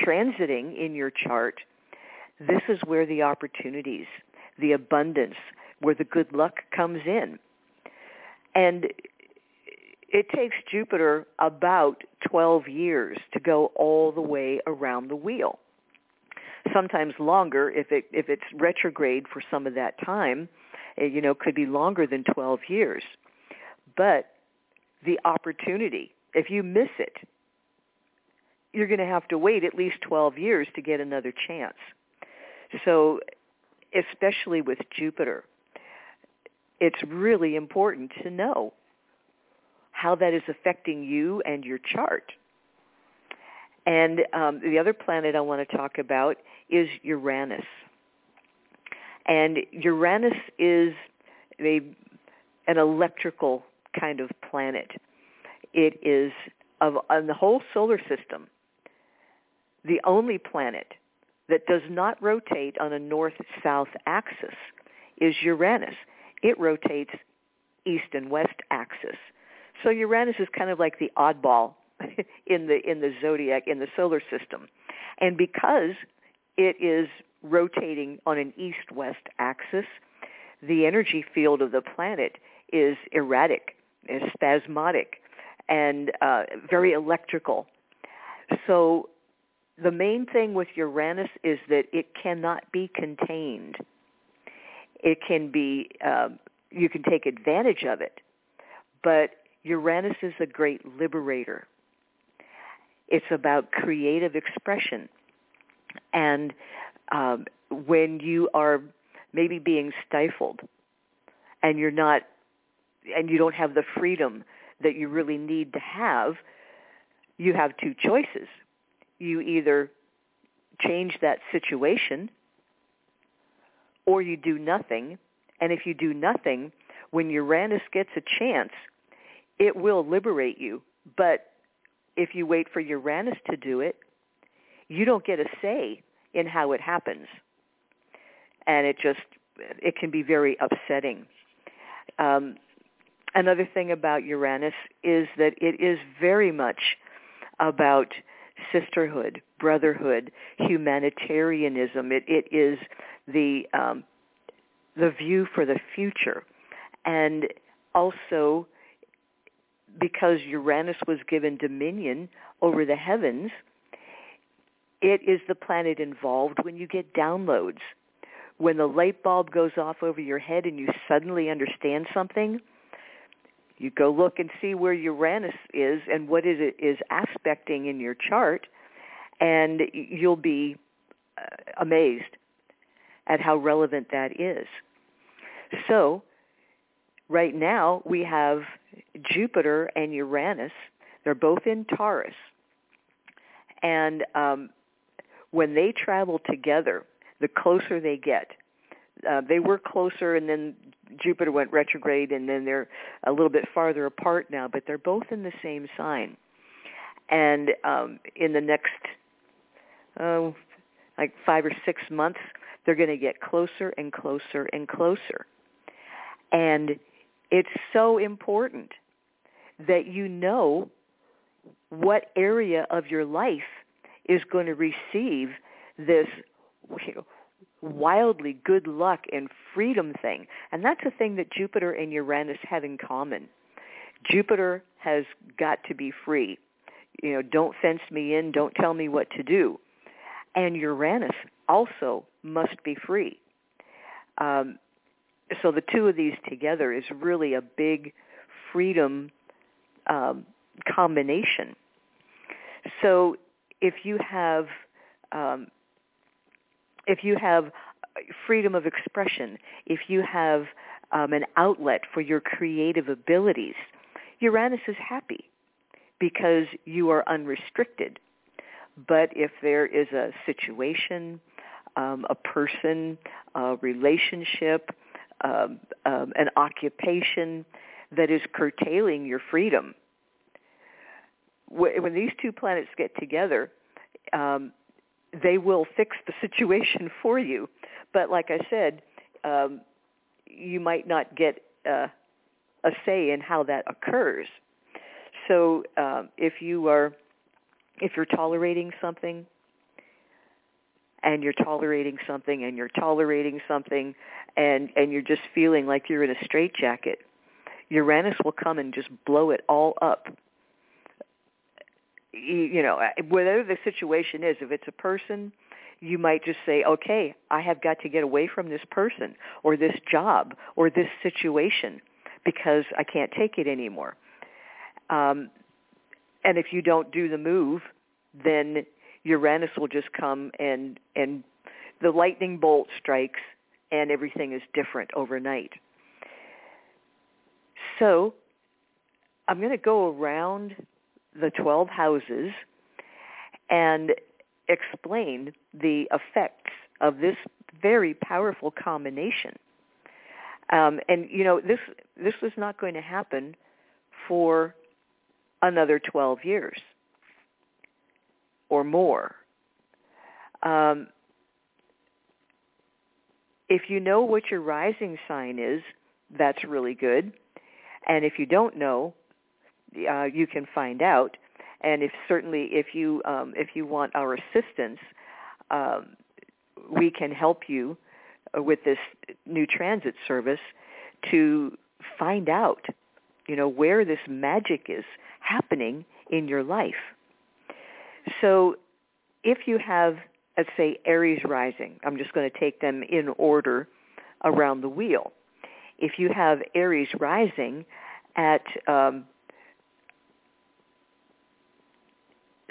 transiting in your chart, this is where the opportunities, the abundance, where the good luck comes in. And it takes Jupiter about 12 years to go all the way around the wheel. Sometimes longer if it if it's retrograde for some of that time, it, you know, could be longer than 12 years. But the opportunity, if you miss it, you're going to have to wait at least 12 years to get another chance. So especially with Jupiter, it's really important to know how that is affecting you and your chart. And um, the other planet I want to talk about is Uranus. And Uranus is a, an electrical kind of planet. It is of on the whole solar system the only planet that does not rotate on a north-south axis is Uranus. It rotates east and west axis. So Uranus is kind of like the oddball <laughs> in the in the zodiac in the solar system. And because it is rotating on an east-west axis, the energy field of the planet is erratic, is spasmodic, and uh, very electrical. So the main thing with Uranus is that it cannot be contained. It can be, um, you can take advantage of it, but Uranus is a great liberator. It's about creative expression. And um, when you are maybe being stifled and you're not, and you don't have the freedom that you really need to have, you have two choices you either change that situation or you do nothing. And if you do nothing, when Uranus gets a chance, it will liberate you. But if you wait for Uranus to do it, you don't get a say in how it happens. And it just, it can be very upsetting. Um, another thing about Uranus is that it is very much about sisterhood, brotherhood, humanitarianism. It, it is the um, the view for the future, and also because Uranus was given dominion over the heavens, it is the planet involved when you get downloads. When the light bulb goes off over your head and you suddenly understand something, you go look and see where Uranus is and what it is aspecting in your chart, and you'll be uh, amazed at how relevant that is. So, right now we have Jupiter and Uranus. They're both in Taurus, and um, when they travel together, the closer they get, uh, they were closer, and then Jupiter went retrograde, and then they're a little bit farther apart now. But they're both in the same sign, and um, in the next, oh, like five or six months, they're going to get closer and closer and closer. And it's so important that you know what area of your life is going to receive this wildly good luck and freedom thing. And that's a thing that Jupiter and Uranus have in common. Jupiter has got to be free. You know, don't fence me in, don't tell me what to do. And Uranus also must be free. Um, so the two of these together is really a big freedom um, combination. So if you have um, if you have freedom of expression, if you have um, an outlet for your creative abilities, Uranus is happy because you are unrestricted. But if there is a situation, um, a person, a relationship, um, um, an occupation that is curtailing your freedom, when these two planets get together, um, they will fix the <laughs> situation for you. But like I said, um, you might not get uh, a say in how that occurs. So um, if you are, if you're tolerating something, and you're tolerating something, and you're tolerating something, and and you're just feeling like you're in a straitjacket, Uranus will come and just blow it all up you know, whatever the situation is, if it's a person, you might just say, okay, I have got to get away from this person or this job or this situation because I can't take it anymore. Um, and if you don't do the move, then Uranus will just come and and the lightning bolt strikes and everything is different overnight. So I'm going to go around the 12 houses and explain the effects of this very powerful combination. Um, and you know this this was not going to happen for another 12 years or more. Um, if you know what your rising sign is, that's really good. And if you don't know, uh, you can find out. And if certainly if you um, if you want our assistance, um, we can help you with this new transit service to find out, you know, where this magic is happening in your life. So if you have, let's say, Aries rising, I'm just going to take them in order around the wheel. If you have Aries rising at um,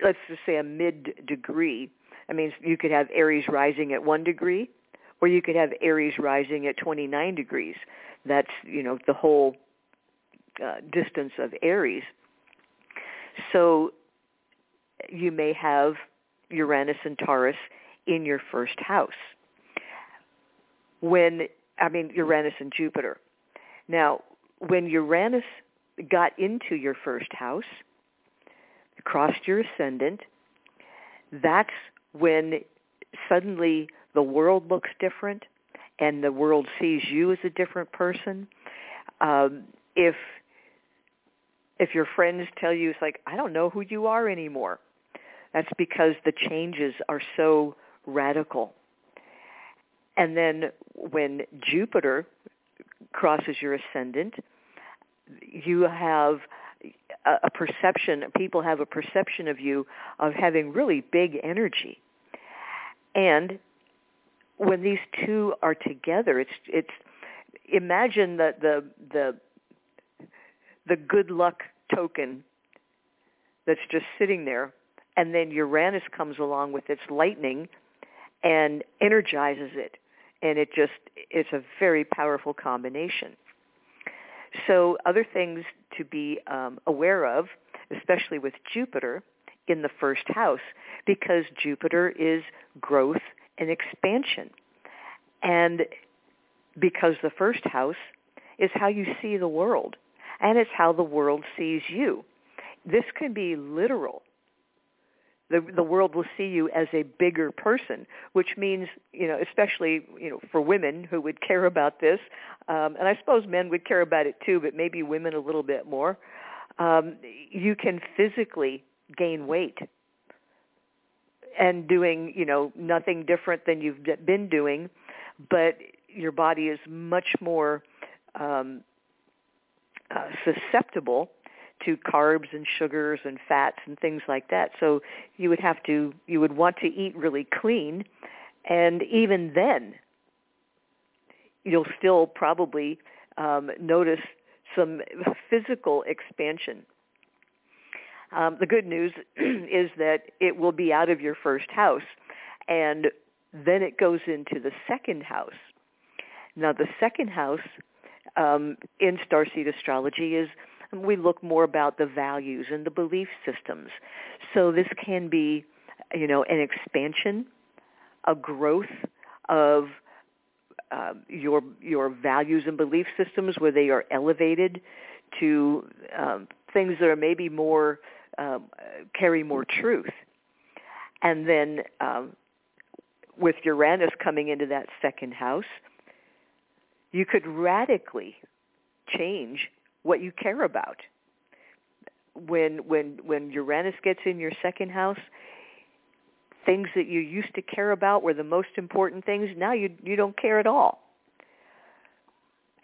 let's just say a mid degree. I mean, you could have Aries rising at one degree, or you could have Aries rising at 29 degrees. That's you know the whole uh, distance of Aries. So you may have Uranus and Taurus in your first house. When I mean Uranus and Jupiter. Now, when Uranus got into your first house, crossed your ascendant, that's when suddenly the world looks different and the world sees you as a different person. Um, if if your friends tell you it's like I don't know who you are anymore, that's because the changes are so radical. And then when Jupiter crosses your ascendant, you have a, perception, people have a perception of you of having really big energy. And when these two are together, it's it's imagine the the the the good luck token that's just sitting there and then Uranus comes along with its lightning and energizes it and it just it's a very powerful combination. So other things to be um, aware of, especially with Jupiter in the first house, because Jupiter is growth and expansion. And because the first house is how you see the world, and it's how the world sees you. This can be literal the the world will see you as a bigger person, which means you know, especially you know, for women who would care about this, um, and I suppose men would care about it too, but maybe women a little bit more. Um, you can physically gain weight and doing you know nothing different than you've been doing, but your body is much more um, uh, susceptible to carbs and sugars and fats and things like that. So you would have to you would want to eat really clean and even then you'll still probably um, notice some physical expansion. Um, the good news <clears throat> is that it will be out of your first house and then it goes into the second house. Now the second house um, in starseed astrology is we look more about the values and the belief systems. So this can be, you know, an expansion, a growth of uh, your your values and belief systems where they are elevated to um, things that are maybe more um, carry more truth, and then um, with Uranus coming into that second house, you could radically change what you care about. When when when Uranus gets in your second house, things that you used to care about were the most important things. Now you you don't care at all.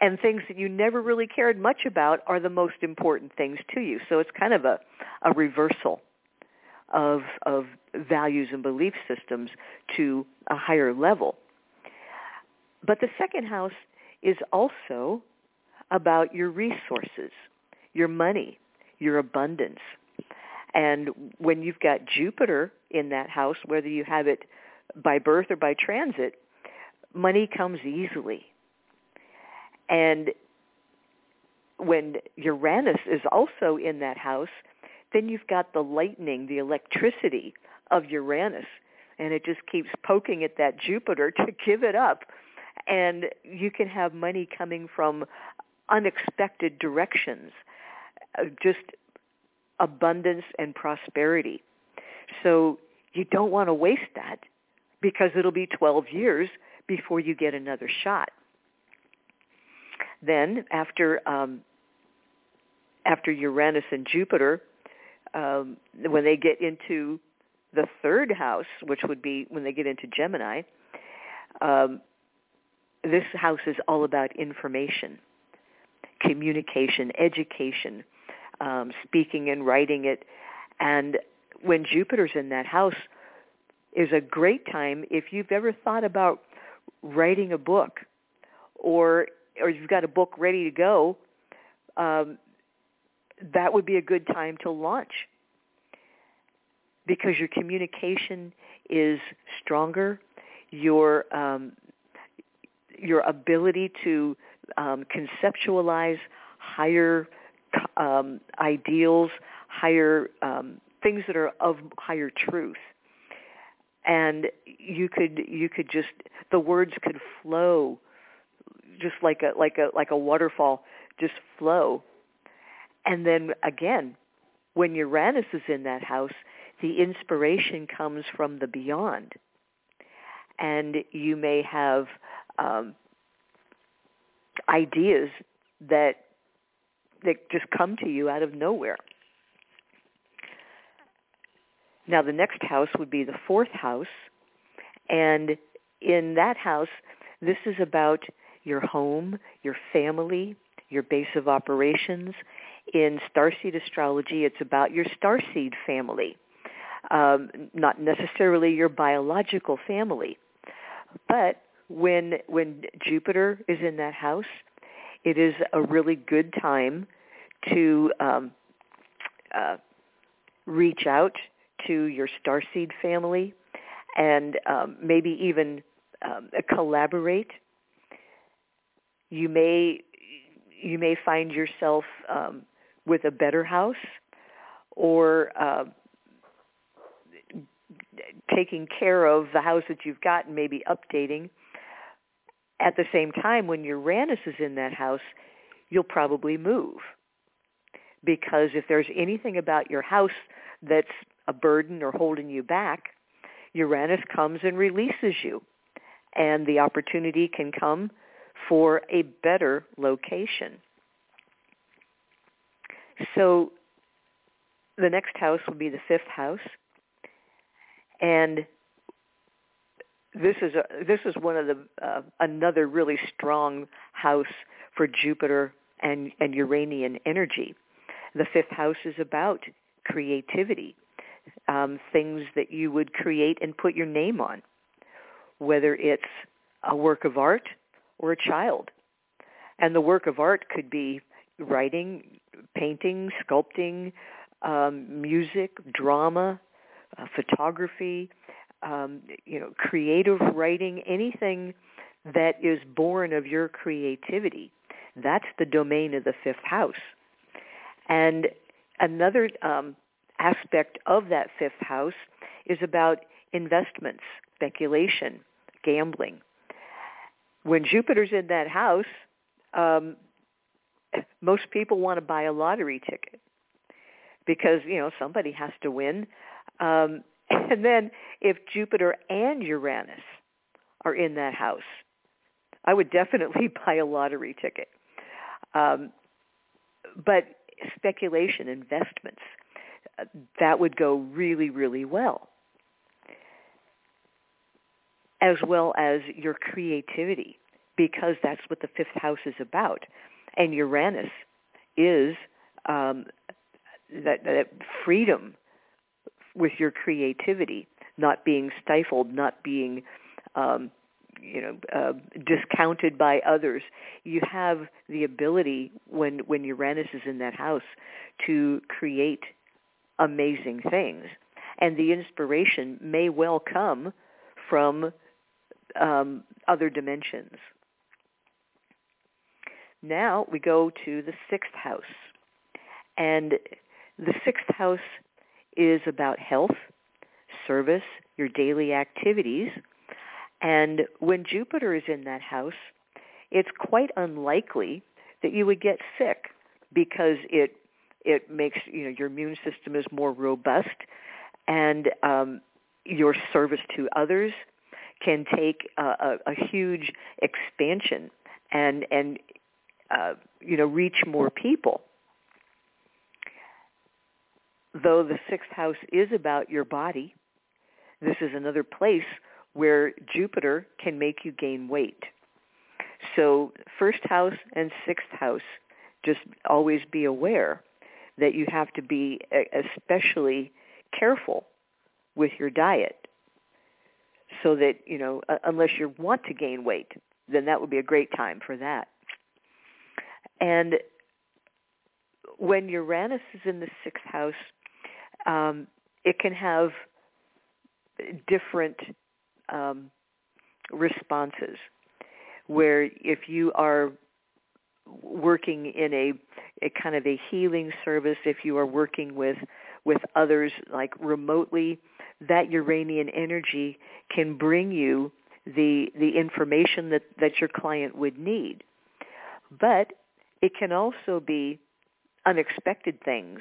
And things that you never really cared much about are the most important things to you. So it's kind of a, a reversal of of values and belief systems to a higher level. But the second house is also about your resources, your money, your abundance. And when you've got Jupiter in that house, whether you have it by birth or by transit, money comes easily. And when Uranus is also in that house, then you've got the lightning, the electricity of Uranus, and it just keeps poking at that Jupiter <laughs> to give it up. And you can have money coming from unexpected directions, just abundance and prosperity. So you don't want to waste that because it'll be 12 years before you get another shot. Then after um, after Uranus and Jupiter, um, when they get into the third house, which would be when they get into Gemini, um, this house is all about information communication, education, um, speaking and writing it. And when Jupiter's in that house, is a great time if you've ever thought about writing a book or or you've got a book ready to go, um, that would be a good time to launch because your communication is stronger. Your um, your ability to um, conceptualize higher um, ideals, higher um, things that are of higher truth. And you could you could just the words could flow just like a like a like a waterfall just flow. And then again, when Uranus is in that house, the inspiration comes from the beyond. And you may have um, ideas that that just come to you out of nowhere. Now the next house would be the fourth house, and in that house, this is about your home, your family, your base of operations. In starseed astrology, it's about your starseed family, um, not necessarily your biological family. But when when Jupiter is in that house, it is a really good time to um, uh, reach out to your starseed family and um, maybe even um, collaborate. You may you may find yourself um, with a better house or uh, taking care of the house that you've got and maybe updating. At the same time, when Uranus is in that house, you'll probably move. Because if there's anything about your house that's a burden or holding you back, Uranus comes and releases you. And the opportunity can come for a better location. So the next house will be the fifth house. And this is a, this is one of the uh, another really strong house for Jupiter and, and Uranian energy. The fifth house is about creativity, um, things that you would create and put your name on, whether it's a work of art or a child. And the work of art could be writing, painting, sculpting, um, music, drama, uh, photography, um, you know, creative writing, anything that is born of your creativity. That's the domain of the fifth house. And another um, aspect of that fifth house is about investments, speculation, gambling. When Jupiter's in that house, um, most people want to buy a lottery ticket because you know somebody has to win. Um, <laughs> and then if Jupiter and Uranus are in that house, I would definitely <laughs> buy a lottery ticket. Um, but speculation, investments, uh, that would go really, really well. As well as your creativity, because that's what the fifth house is about. And Uranus is um, that, that freedom with your creativity, not being stifled, not being um, you know uh, discounted by others. You have the ability when when Uranus is in that house to create amazing things, and the inspiration may well come from um, other dimensions. Now we go to the sixth house, and the sixth house is about health, service, your daily activities. And when Jupiter is in that house, it's quite unlikely that you would get sick because it it makes you know your immune system is more robust and um, your service to others can take a, a, a huge expansion and and uh, you know reach more people though the sixth house is about your body, this is another place where Jupiter can make you gain weight. So first house and sixth house, just always be aware that you have to be especially careful with your diet so that, you know, unless you want to gain weight, then that would be a great time for that. And when Uranus is in the sixth house, um, it can have different um, responses. Where if you are working in a, a kind of a healing service, if you are working with with others like remotely, that Uranian energy can bring you the the information that, that your client would need. But it can also be unexpected things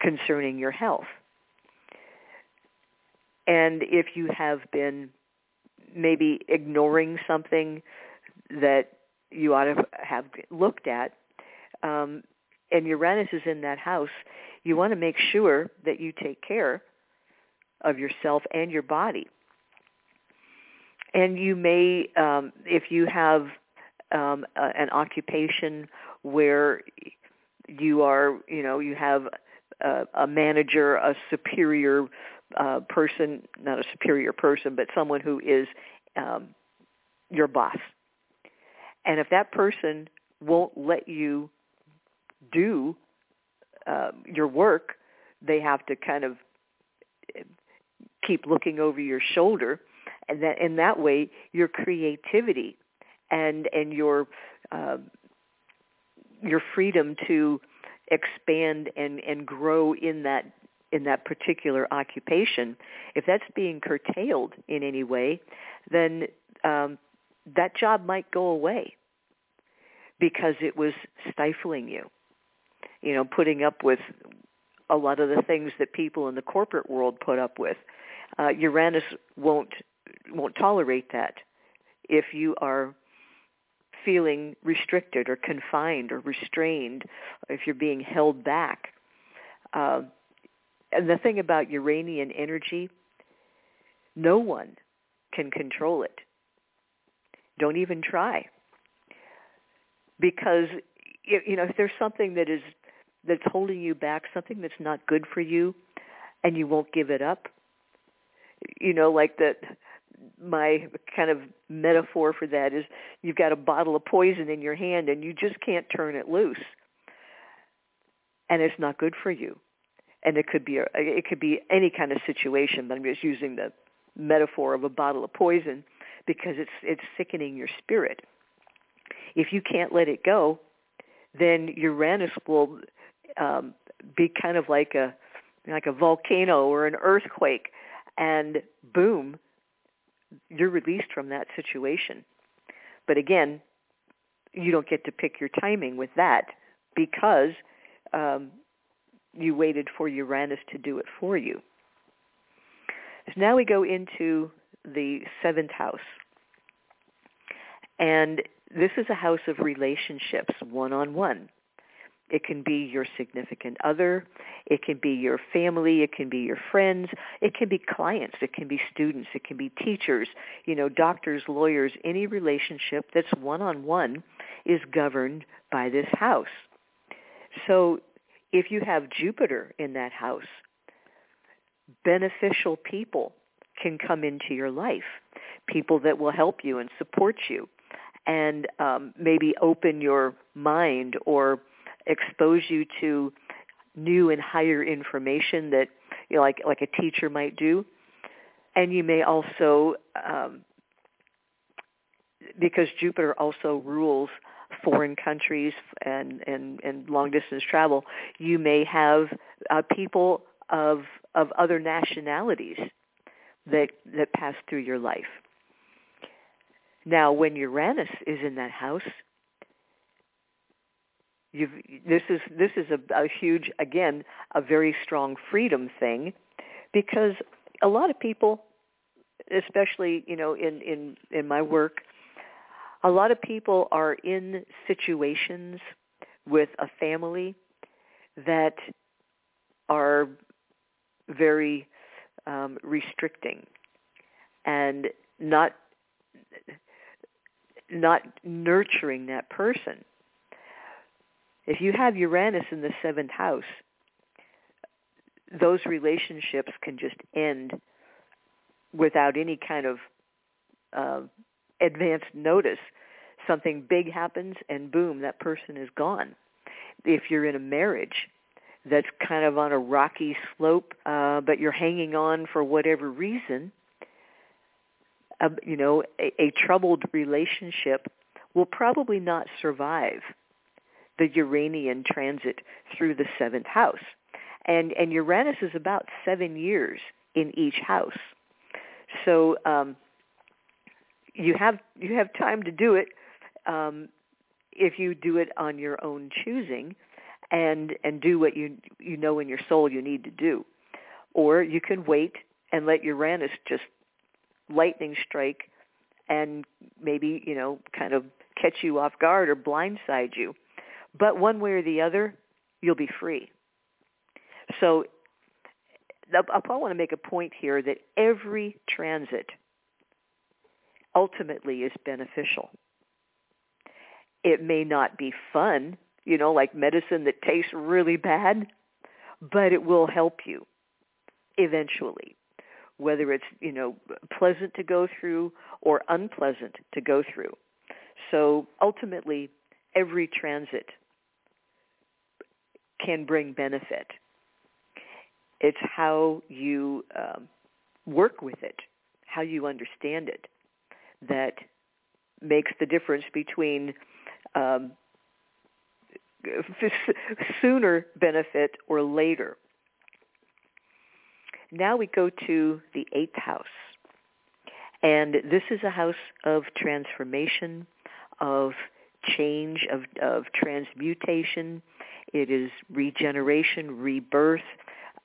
concerning your health. And if you have been maybe ignoring something that you ought to have looked at, um, and Uranus is in that house, you want to make sure that you take care of yourself and your body. And you may, um, if you have um, a, an occupation where you are, you know, you have a, manager, a superior uh, person, not a superior person, but someone who is um, your boss. And if that person won't let you do uh, your work, they have to kind of keep looking over your shoulder, and that in that way, your creativity and and your uh, your freedom to expand and and grow in that in that particular occupation, if that's being curtailed in any way, then um, that job might go away because it was stifling you. You know, putting up with a lot of the things that people in the corporate world put up with. Uh, Uranus won't won't tolerate that. If you are feeling restricted or confined or restrained, if you're being held back. Uh, and the thing about Uranian energy, no one can control it. Don't even try. Because you know if there's something that is that's holding you back, something that's not good for you, and you won't give it up, you know, like that my kind of metaphor for that is you've got a bottle of poison in your hand and you just can't turn it loose. And it's not good for you. And it could be a, it could be any kind of situation, but I'm just using the metaphor of a bottle of poison because it's it's sickening your spirit. If you can't let it go, then Uranus will um, be kind of like a like a volcano or an earthquake, and boom, you're released from that situation. But again, you don't get to pick your timing with that because um, you waited for Uranus to do it for you. So now we go into the seventh house. And this is a house of relationships, one-on-one. It can be your significant other. It can be your family. It can be your friends. It can be clients. It can be students. It can be teachers, you know, doctors, lawyers. Any relationship that's one-on-one is governed by this house. So if you have Jupiter in that house, beneficial people can come into your life, people that will help you and support you and um, maybe open your mind or expose you to new and higher information that you know, like like a teacher might do. And you may also um, because Jupiter also rules foreign countries and and and long distance travel you may have uh, people of of other nationalities that that pass through your life. Now when Uranus is in that house You've, this is this is a, a huge again a very strong freedom thing because a lot of people especially you know in in in my work a lot of people are in situations with a family that are very um, restricting and not not nurturing that person if you have Uranus in the seventh house, those relationships can just end without any kind of uh, advanced notice. Something big happens and boom, that person is gone. If you're in a marriage that's kind of on a rocky slope, uh, but you're hanging on for whatever reason, uh, you know, a, a troubled relationship will probably not survive the Uranian transit through the seventh house. And, and Uranus is about seven years in each house. So um, you have you have time to do it um, if you do it on your own choosing, and and do what you you know in your soul you need to do, or you can wait and let Uranus just lightning strike, and maybe you know kind of catch you off guard or blindside you But one way or the other, you'll be free. So I want to make a point here that every transit ultimately is beneficial. It may not be fun, you know, like medicine that tastes really bad, but it will help you eventually, whether it's, you know, pleasant to go through or unpleasant to go through. So ultimately, every transit can bring benefit. It's how you um, work with it, how you understand it, that makes the difference between um, <laughs> sooner benefit or later. Now we go to the eighth house. And this is a house of transformation, of change, of, of transmutation. It is regeneration, rebirth,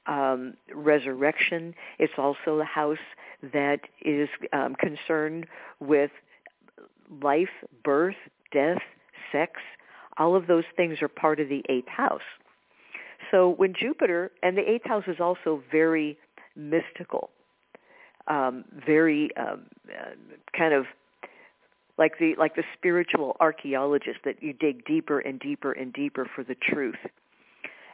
um, resurrection. It's also a house that is um, concerned with life, birth, death, sex. All of those things are part of the eighth house. So when Jupiter, and the eighth house is also very mystical, um, very um, uh, kind of like the like the spiritual archaeologist that you dig deeper and deeper and deeper for the truth.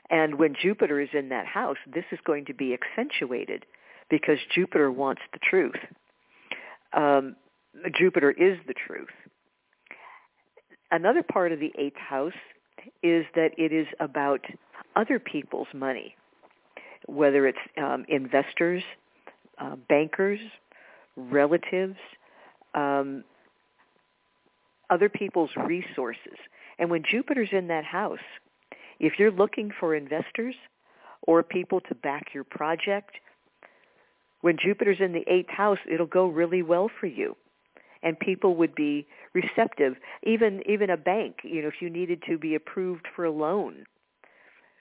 And when Jupiter is in that house, this is going to be accentuated because Jupiter wants the truth. Um, Jupiter is the truth. Another part of the eighth house is that it is about other people's money, whether it's um, investors, uh, bankers, relatives, um, other people's resources. And when Jupiter's in that house, if you're looking for investors or people to back your project, when Jupiter's in the eighth house, it'll go really well for you. And people would be receptive. Even even a bank, you know, if you needed to be approved for a loan.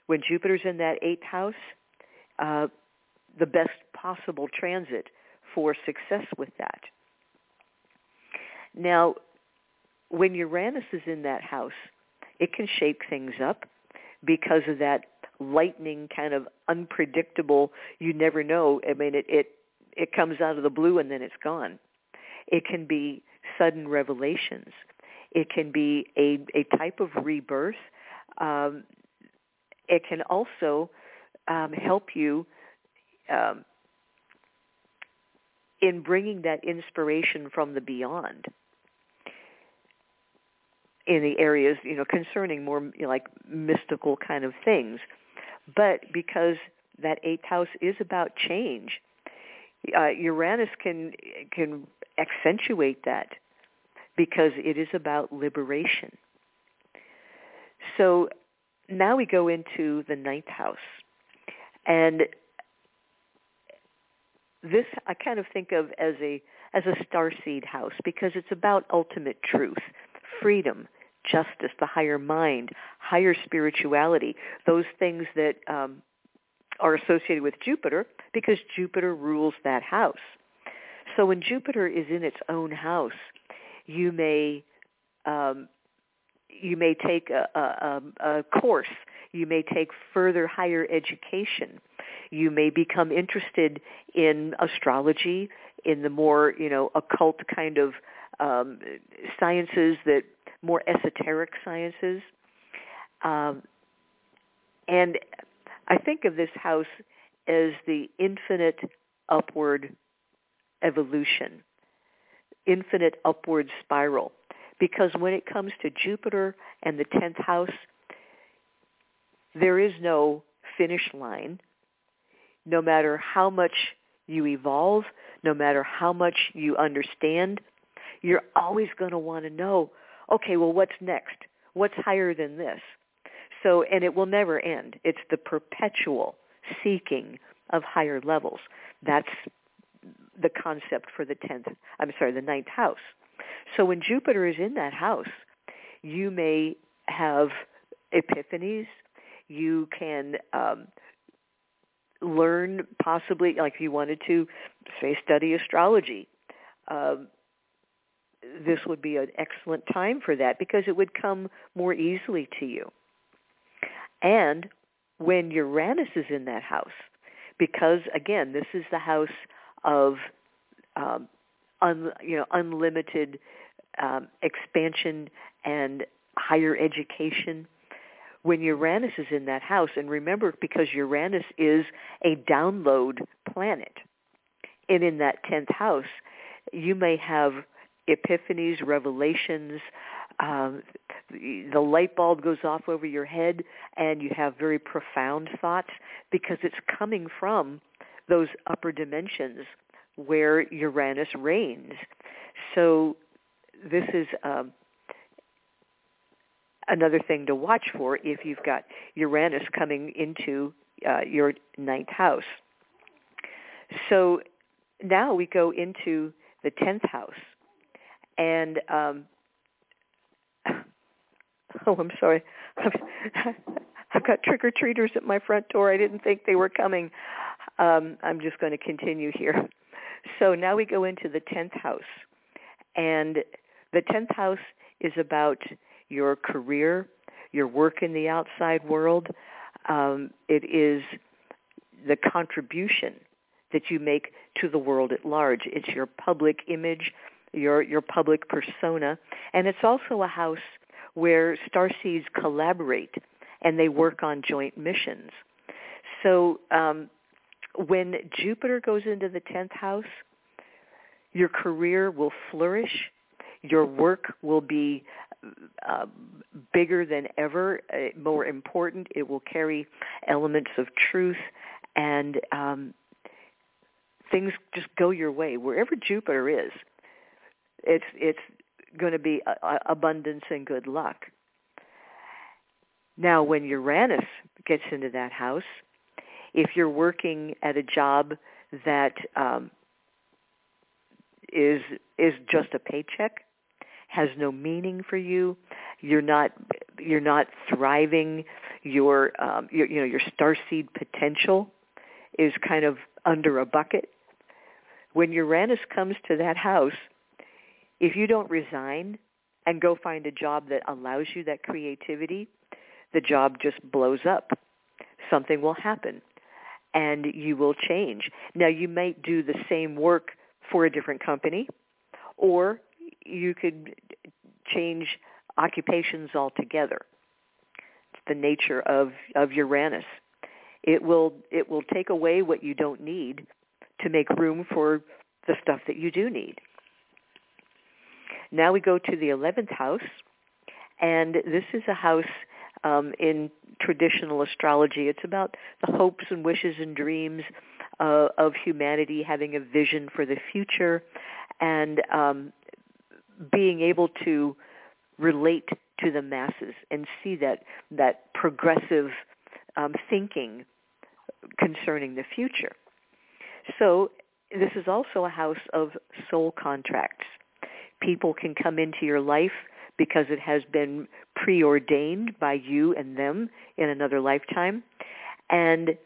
When Jupiter's in that eighth house, uh, the best possible transit for success with that. Now, when Uranus is in that house, it can shake things up because of that lightning kind of unpredictable you never know. I mean it it it comes out of the blue and then it's gone. It can be sudden revelations. It can be a a type of rebirth. Um, it can also um, help you um, in bringing that inspiration from the beyond in the areas you know concerning more you know, like mystical kind of things. But because that eighth house is about change uh, uranus can can accentuate that because it is about liberation. So now we go into the ninth house. And this I kind of think of as a as a star seed house because it's about ultimate truth, freedom, justice, the higher mind, higher spirituality, those things that um, are associated with Jupiter because Jupiter rules that house. So when Jupiter is in its own house, you may um, you may take a, a, a course, you may take further higher education, you may become interested in astrology, in the more you know occult kind of um, sciences that more esoteric sciences. Um, and I think of this house as the infinite upward evolution, infinite upward spiral. Because when it comes to Jupiter and the 10th house, there is no finish line. No matter how much you evolve, no matter how much you understand, you're always going to want to know okay, well, what's next? What's higher than this? So, and it will never end. It's the perpetual seeking of higher levels. That's the concept for the 10th, I'm sorry, the ninth house. So when Jupiter is in that house, you may have epiphanies. You can um, learn possibly, like if you wanted to, say, study astrology. Um, this would be an excellent time for that because it would come more easily to you. And when Uranus is in that house, because again, this is the house of um, un, you know unlimited um, expansion and higher education. When Uranus is in that house, and remember, because Uranus is a download planet, and in that tenth house, you may have epiphanies, revelations. Um, the light bulb goes off over your head, and you have very profound thoughts because it's coming from those upper dimensions where Uranus reigns. So this is um, another thing to watch for if you've got Uranus coming into uh, your ninth house. So now we go into the tenth house, and um, <laughs> oh, I'm sorry. <laughs> I've got trick or treaters at my front door. I didn't think they were coming. Um, I'm just going to continue here. So now we go into the 10th house. And the 10th house is about your career, your work in the outside world. Um, it is the contribution that you make to the world at large. It's your public image, your your public persona, and it's also a house where starseeds collaborate and they work on joint missions. So um, when Jupiter goes into the 10th house, your career will flourish. Your work will be uh, bigger than ever, uh, more important. It will carry elements of truth, and um, things just go your way. Wherever Jupiter is, it's it's going to be a, a abundance and good luck. Now, when Uranus gets into that house, if you're working at a job that um, is is just a paycheck, has no meaning for you, you're not you're not thriving, your um, your you know your starseed potential is kind of under a bucket. When Uranus comes to that house, if you don't resign and go find a job that allows you that creativity, the job just blows up. Something will happen and you will change. Now you might do the same work for a different company or you could change occupations altogether. It's the nature of, of Uranus. It will it will take away what you don't need to make room for the stuff that you do need. Now we go to the 11th house, and this is a house um, in traditional astrology. It's about the hopes and wishes and dreams uh, of humanity, having a vision for the future, and um, being able to relate to the masses and see that that progressive um, thinking concerning the future. So this is also a house of soul contracts. People can come into your life because it has been preordained by you and them in another lifetime. And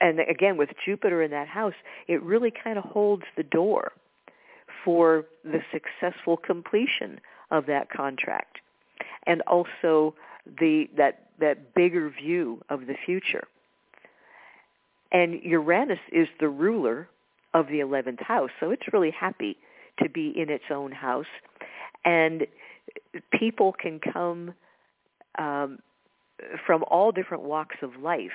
and again with Jupiter in that house, it really kind of holds the door for the successful completion of that contract. And also the that that bigger view of the future. And Uranus is the ruler of the 11th house, so it's really happy to be in its own house. And people can come um, from all different walks of life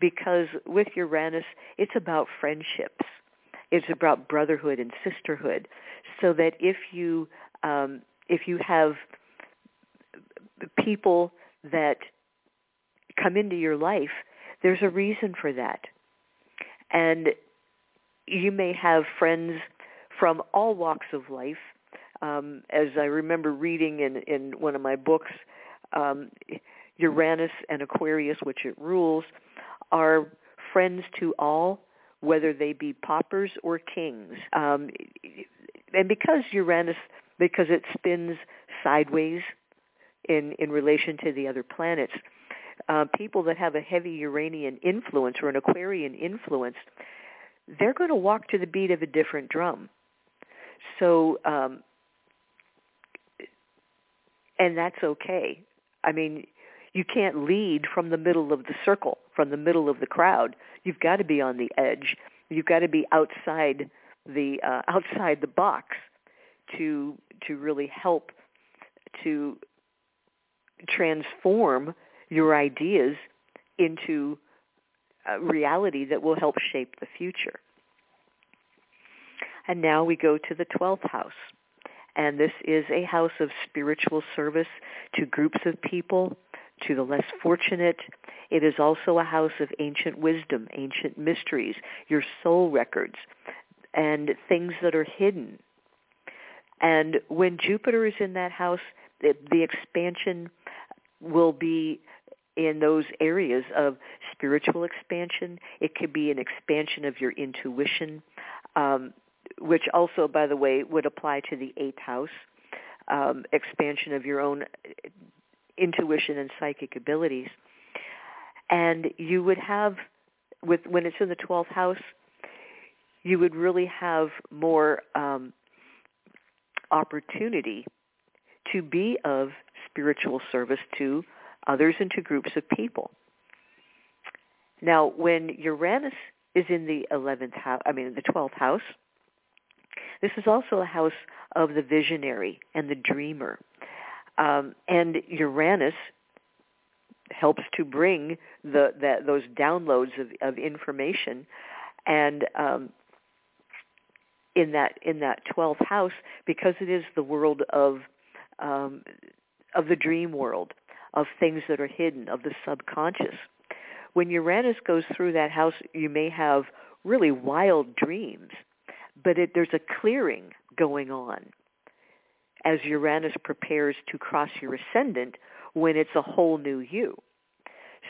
because with Uranus, it's about friendships. It's about brotherhood and sisterhood. So that if you um, if you have people that come into your life, there's a reason for that. And you may have friends from all walks of life um, as I remember reading in, in one of my books, um, Uranus and Aquarius, which it rules, are friends to all, whether they be paupers or kings. Um, and because Uranus, because it spins sideways in, in relation to the other planets, uh, people that have a heavy Uranian influence or an Aquarian influence, they're going to walk to the beat of a different drum. So um, and that's okay. I mean, You can't lead from the middle of the circle, from the middle of the crowd. You've got to be on the edge. You've got to be outside the uh, outside the box to to really help to transform your ideas into a reality that will help shape the future. And now we go to the 12th house. And this is a house of spiritual service to groups of people, to the less fortunate. It is also a house of ancient wisdom, ancient mysteries, your soul records, and things that are hidden. And when Jupiter is in that house, the, the expansion will be in those areas of spiritual expansion. It could be an expansion of your intuition, um, which also, by the way, would apply to the eighth house, um, expansion of your own intuition and psychic abilities. And you would have, with when it's in the 12th house, you would really have more um, opportunity to be of spiritual service to others and to groups of people. Now, when Uranus is in the 11th house, I mean in the 12th house, this is also a house of the visionary and the dreamer. Um, and Uranus helps to bring the, that, those downloads of, of information and um, in that in that 12th house because it is the world of um, of the dream world of things that are hidden of the subconscious when Uranus goes through that house you may have really wild dreams but it, there's a clearing going on as Uranus prepares to cross your ascendant when it's a whole new you.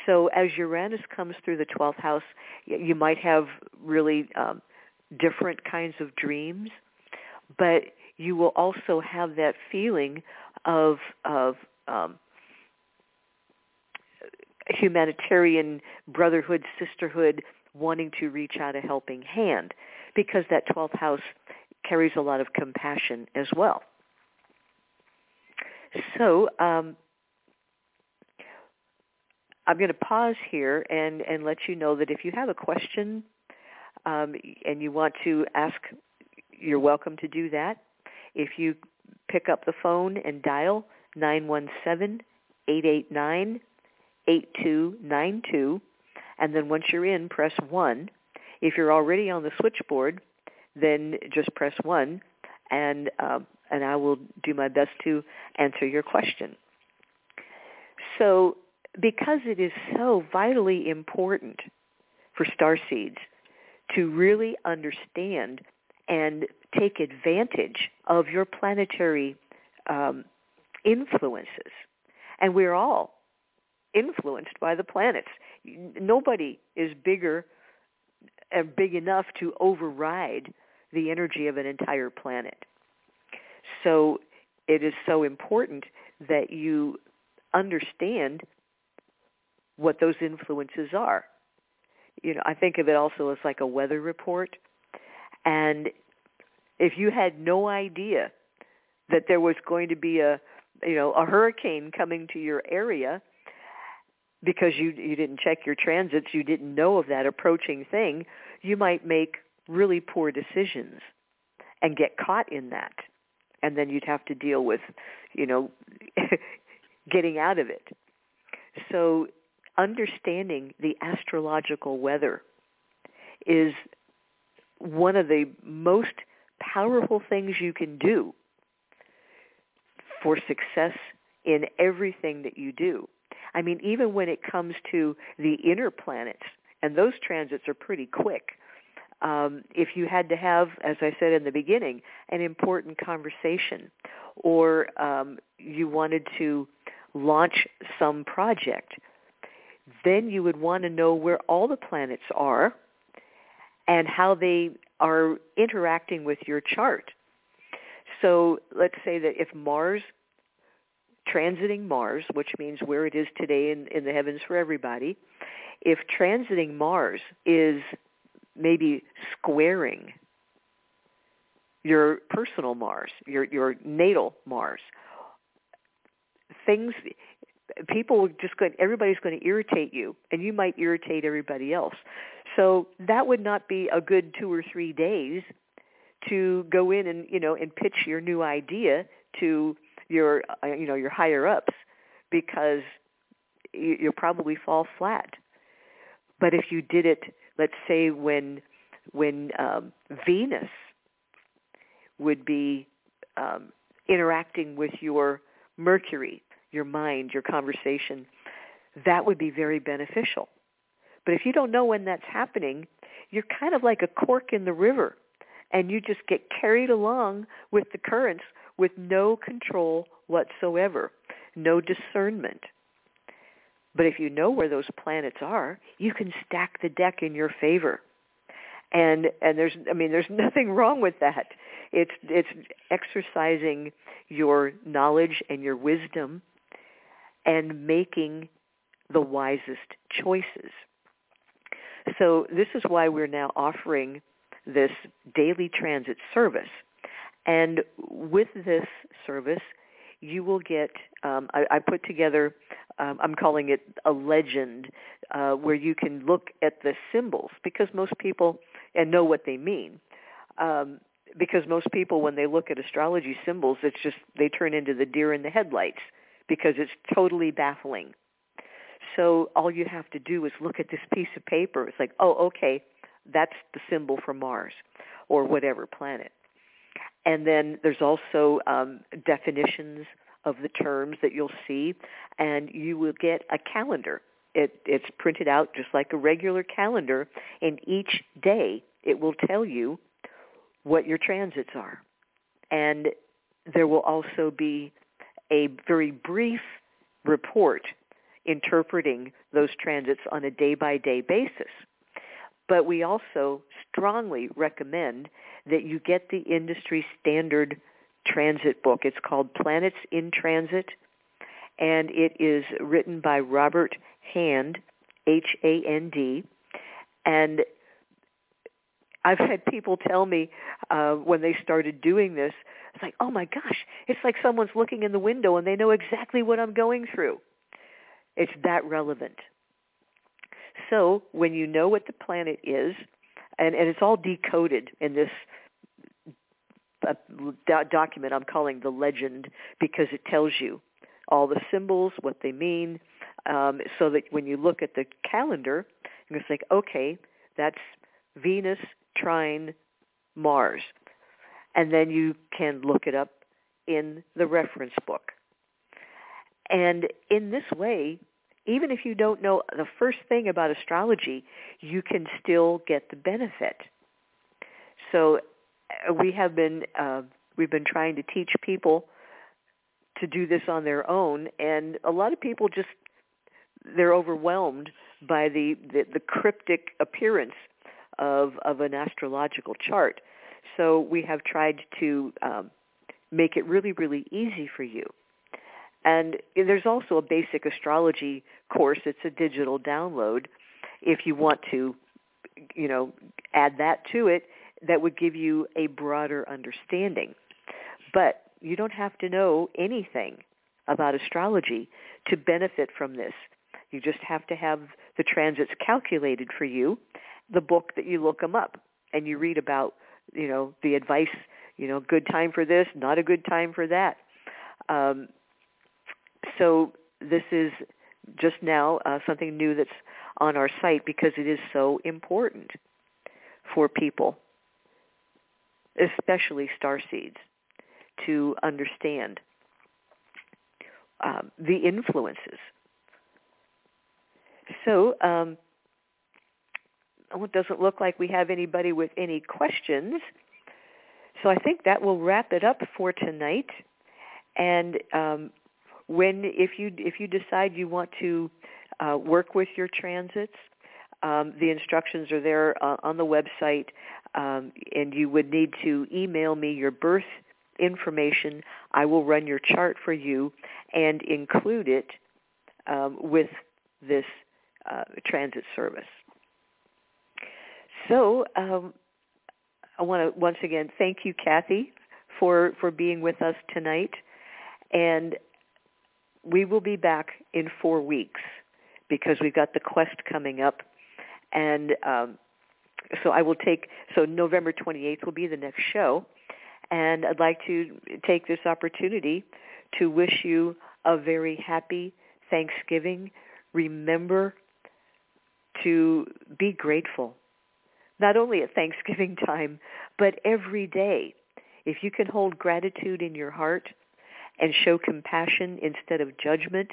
So as Uranus comes through the 12th house, you might have really um, different kinds of dreams, but you will also have that feeling of of um, humanitarian brotherhood, sisterhood, wanting to reach out a helping hand because that 12th house carries a lot of compassion as well. So um, I'm going to pause here and, and let you know that if you have a question um, and you want to ask, you're welcome to do that. If you pick up the phone and dial 917-889-8292, and then once you're in, press 1 if you're already on the switchboard, then just press 1 and, uh, and I will do my best to answer your question. So because it is so vitally important for star seeds to really understand and take advantage of your planetary um, influences. And we're all influenced by the planets. Nobody is bigger are big enough to override the energy of an entire planet. So it is so important that you understand what those influences are. You know, I think of it also as like a weather report. And if you had no idea that there was going to be a, you know, a hurricane coming to your area, because you you didn't check your transits, you didn't know of that approaching thing, you might make really poor decisions and get caught in that. And then you'd have to deal with, you know, <laughs> getting out of it. So understanding the astrological weather is one of the most powerful things you can do for success in everything that you do. I mean, even when it comes to the inner planets, and those transits are pretty quick. Um, if you had to have, as I said in the beginning, an important conversation, or um, you wanted to launch some project, then you would want to know where all the planets are and how they are interacting with your chart. So let's say that if Mars transiting Mars, which means where it is today in, in the heavens for everybody, if transiting Mars is maybe squaring your personal Mars, your your natal Mars, things people are just going everybody's going to irritate you and you might irritate everybody else. So that would not be a good two or three days to go in and you know and pitch your new idea to your uh, you know your higher ups because you, you'll probably fall flat but if you did it let's say when when um, venus would be um, interacting with your mercury your mind, your conversation, that would be very beneficial. But if you don't know when that's happening, you're kind of like a cork in the river and you just get carried along with the currents with no control whatsoever, no discernment. But if you know where those planets are, you can stack the deck in your favor. And and there's I mean there's <laughs> nothing wrong with that. It's it's exercising your knowledge and your wisdom and making the wisest choices. So this is why we're now offering this daily transit service. And with this service, you will get, um, I, I, put together, um, I'm calling it a legend, uh, where you can look at the symbols because most people, and know what they mean. Um, because most people, when they look at astrology symbols, it's just, they turn into the deer in the headlights because it's totally baffling. So all you have to do is look at this piece of paper. It's like, oh, okay, that's the symbol for Mars or whatever planet. And then there's also um, definitions of the terms that you'll see, and you will get a calendar. It, it's printed out just like a regular calendar, and each day it will tell you what your transits are. And there will also be a very brief report interpreting those transits on a day-by-day basis. But we also strongly recommend that you get the industry standard transit book. It's called Planets in Transit, and it is written by Robert Hand, H-A-N-D, and I've had people tell me uh, when they started doing this, it's like, oh my gosh, it's like someone's looking in the window and they know exactly what I'm going through. It's that relevant. So when you know what the planet is, and, and it's all decoded in this uh, document I'm calling the legend because it tells you all the symbols, what they mean, um, so that when you look at the calendar, it's like, okay, that's Venus trine Mars. And then you can look it up in the reference book. And in this way, even if you don't know the first thing about astrology, you can still get the benefit. So uh, we have been uh, we've been trying to teach people to do this on their own, and a lot of people just they're overwhelmed by the, the, the cryptic appearance of, of an astrological chart. So we have tried to um, make it really, really easy for you. And there's also a basic astrology course. It's a digital download. If you want to, you know, add that to it, that would give you a broader understanding. But you don't have to know anything about astrology to benefit from this. You just have to have the transits calculated for you the book that you look them up and you read about, you know, the advice, you know, good time for this, not a good time for that. Um, so this is just now uh, something new that's on our site because it is so important for people, especially star seeds, to understand um, the influences. So um, it doesn't look like we have anybody with any questions. So I think that will wrap it up for tonight. And um, when if you if you decide you want to uh, work with your transits, um, the instructions are there uh, on the website, um, and you would need to email me your birth information. I will run your chart for you and include it um, with this uh, transit service. So um, I want to once again thank you, Kathy, for, for being with us tonight. And we will be back in four weeks because we've got the quest coming up. And um, so I will take, so November 28th will be the next show. And I'd like to take this opportunity to wish you a very happy Thanksgiving. Remember to be grateful, not only at Thanksgiving <laughs> time, but every day. If you can hold gratitude in your heart and show compassion instead of judgment,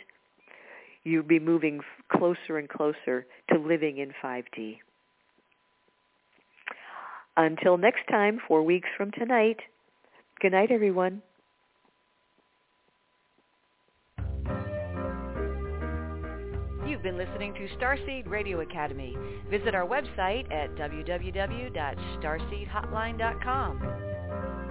you'll be moving closer and closer to living in 5D. Until next time, four weeks from tonight, good night, everyone. You've been listening to Starseed Radio Academy. Visit our website at www.starseedhotline.com.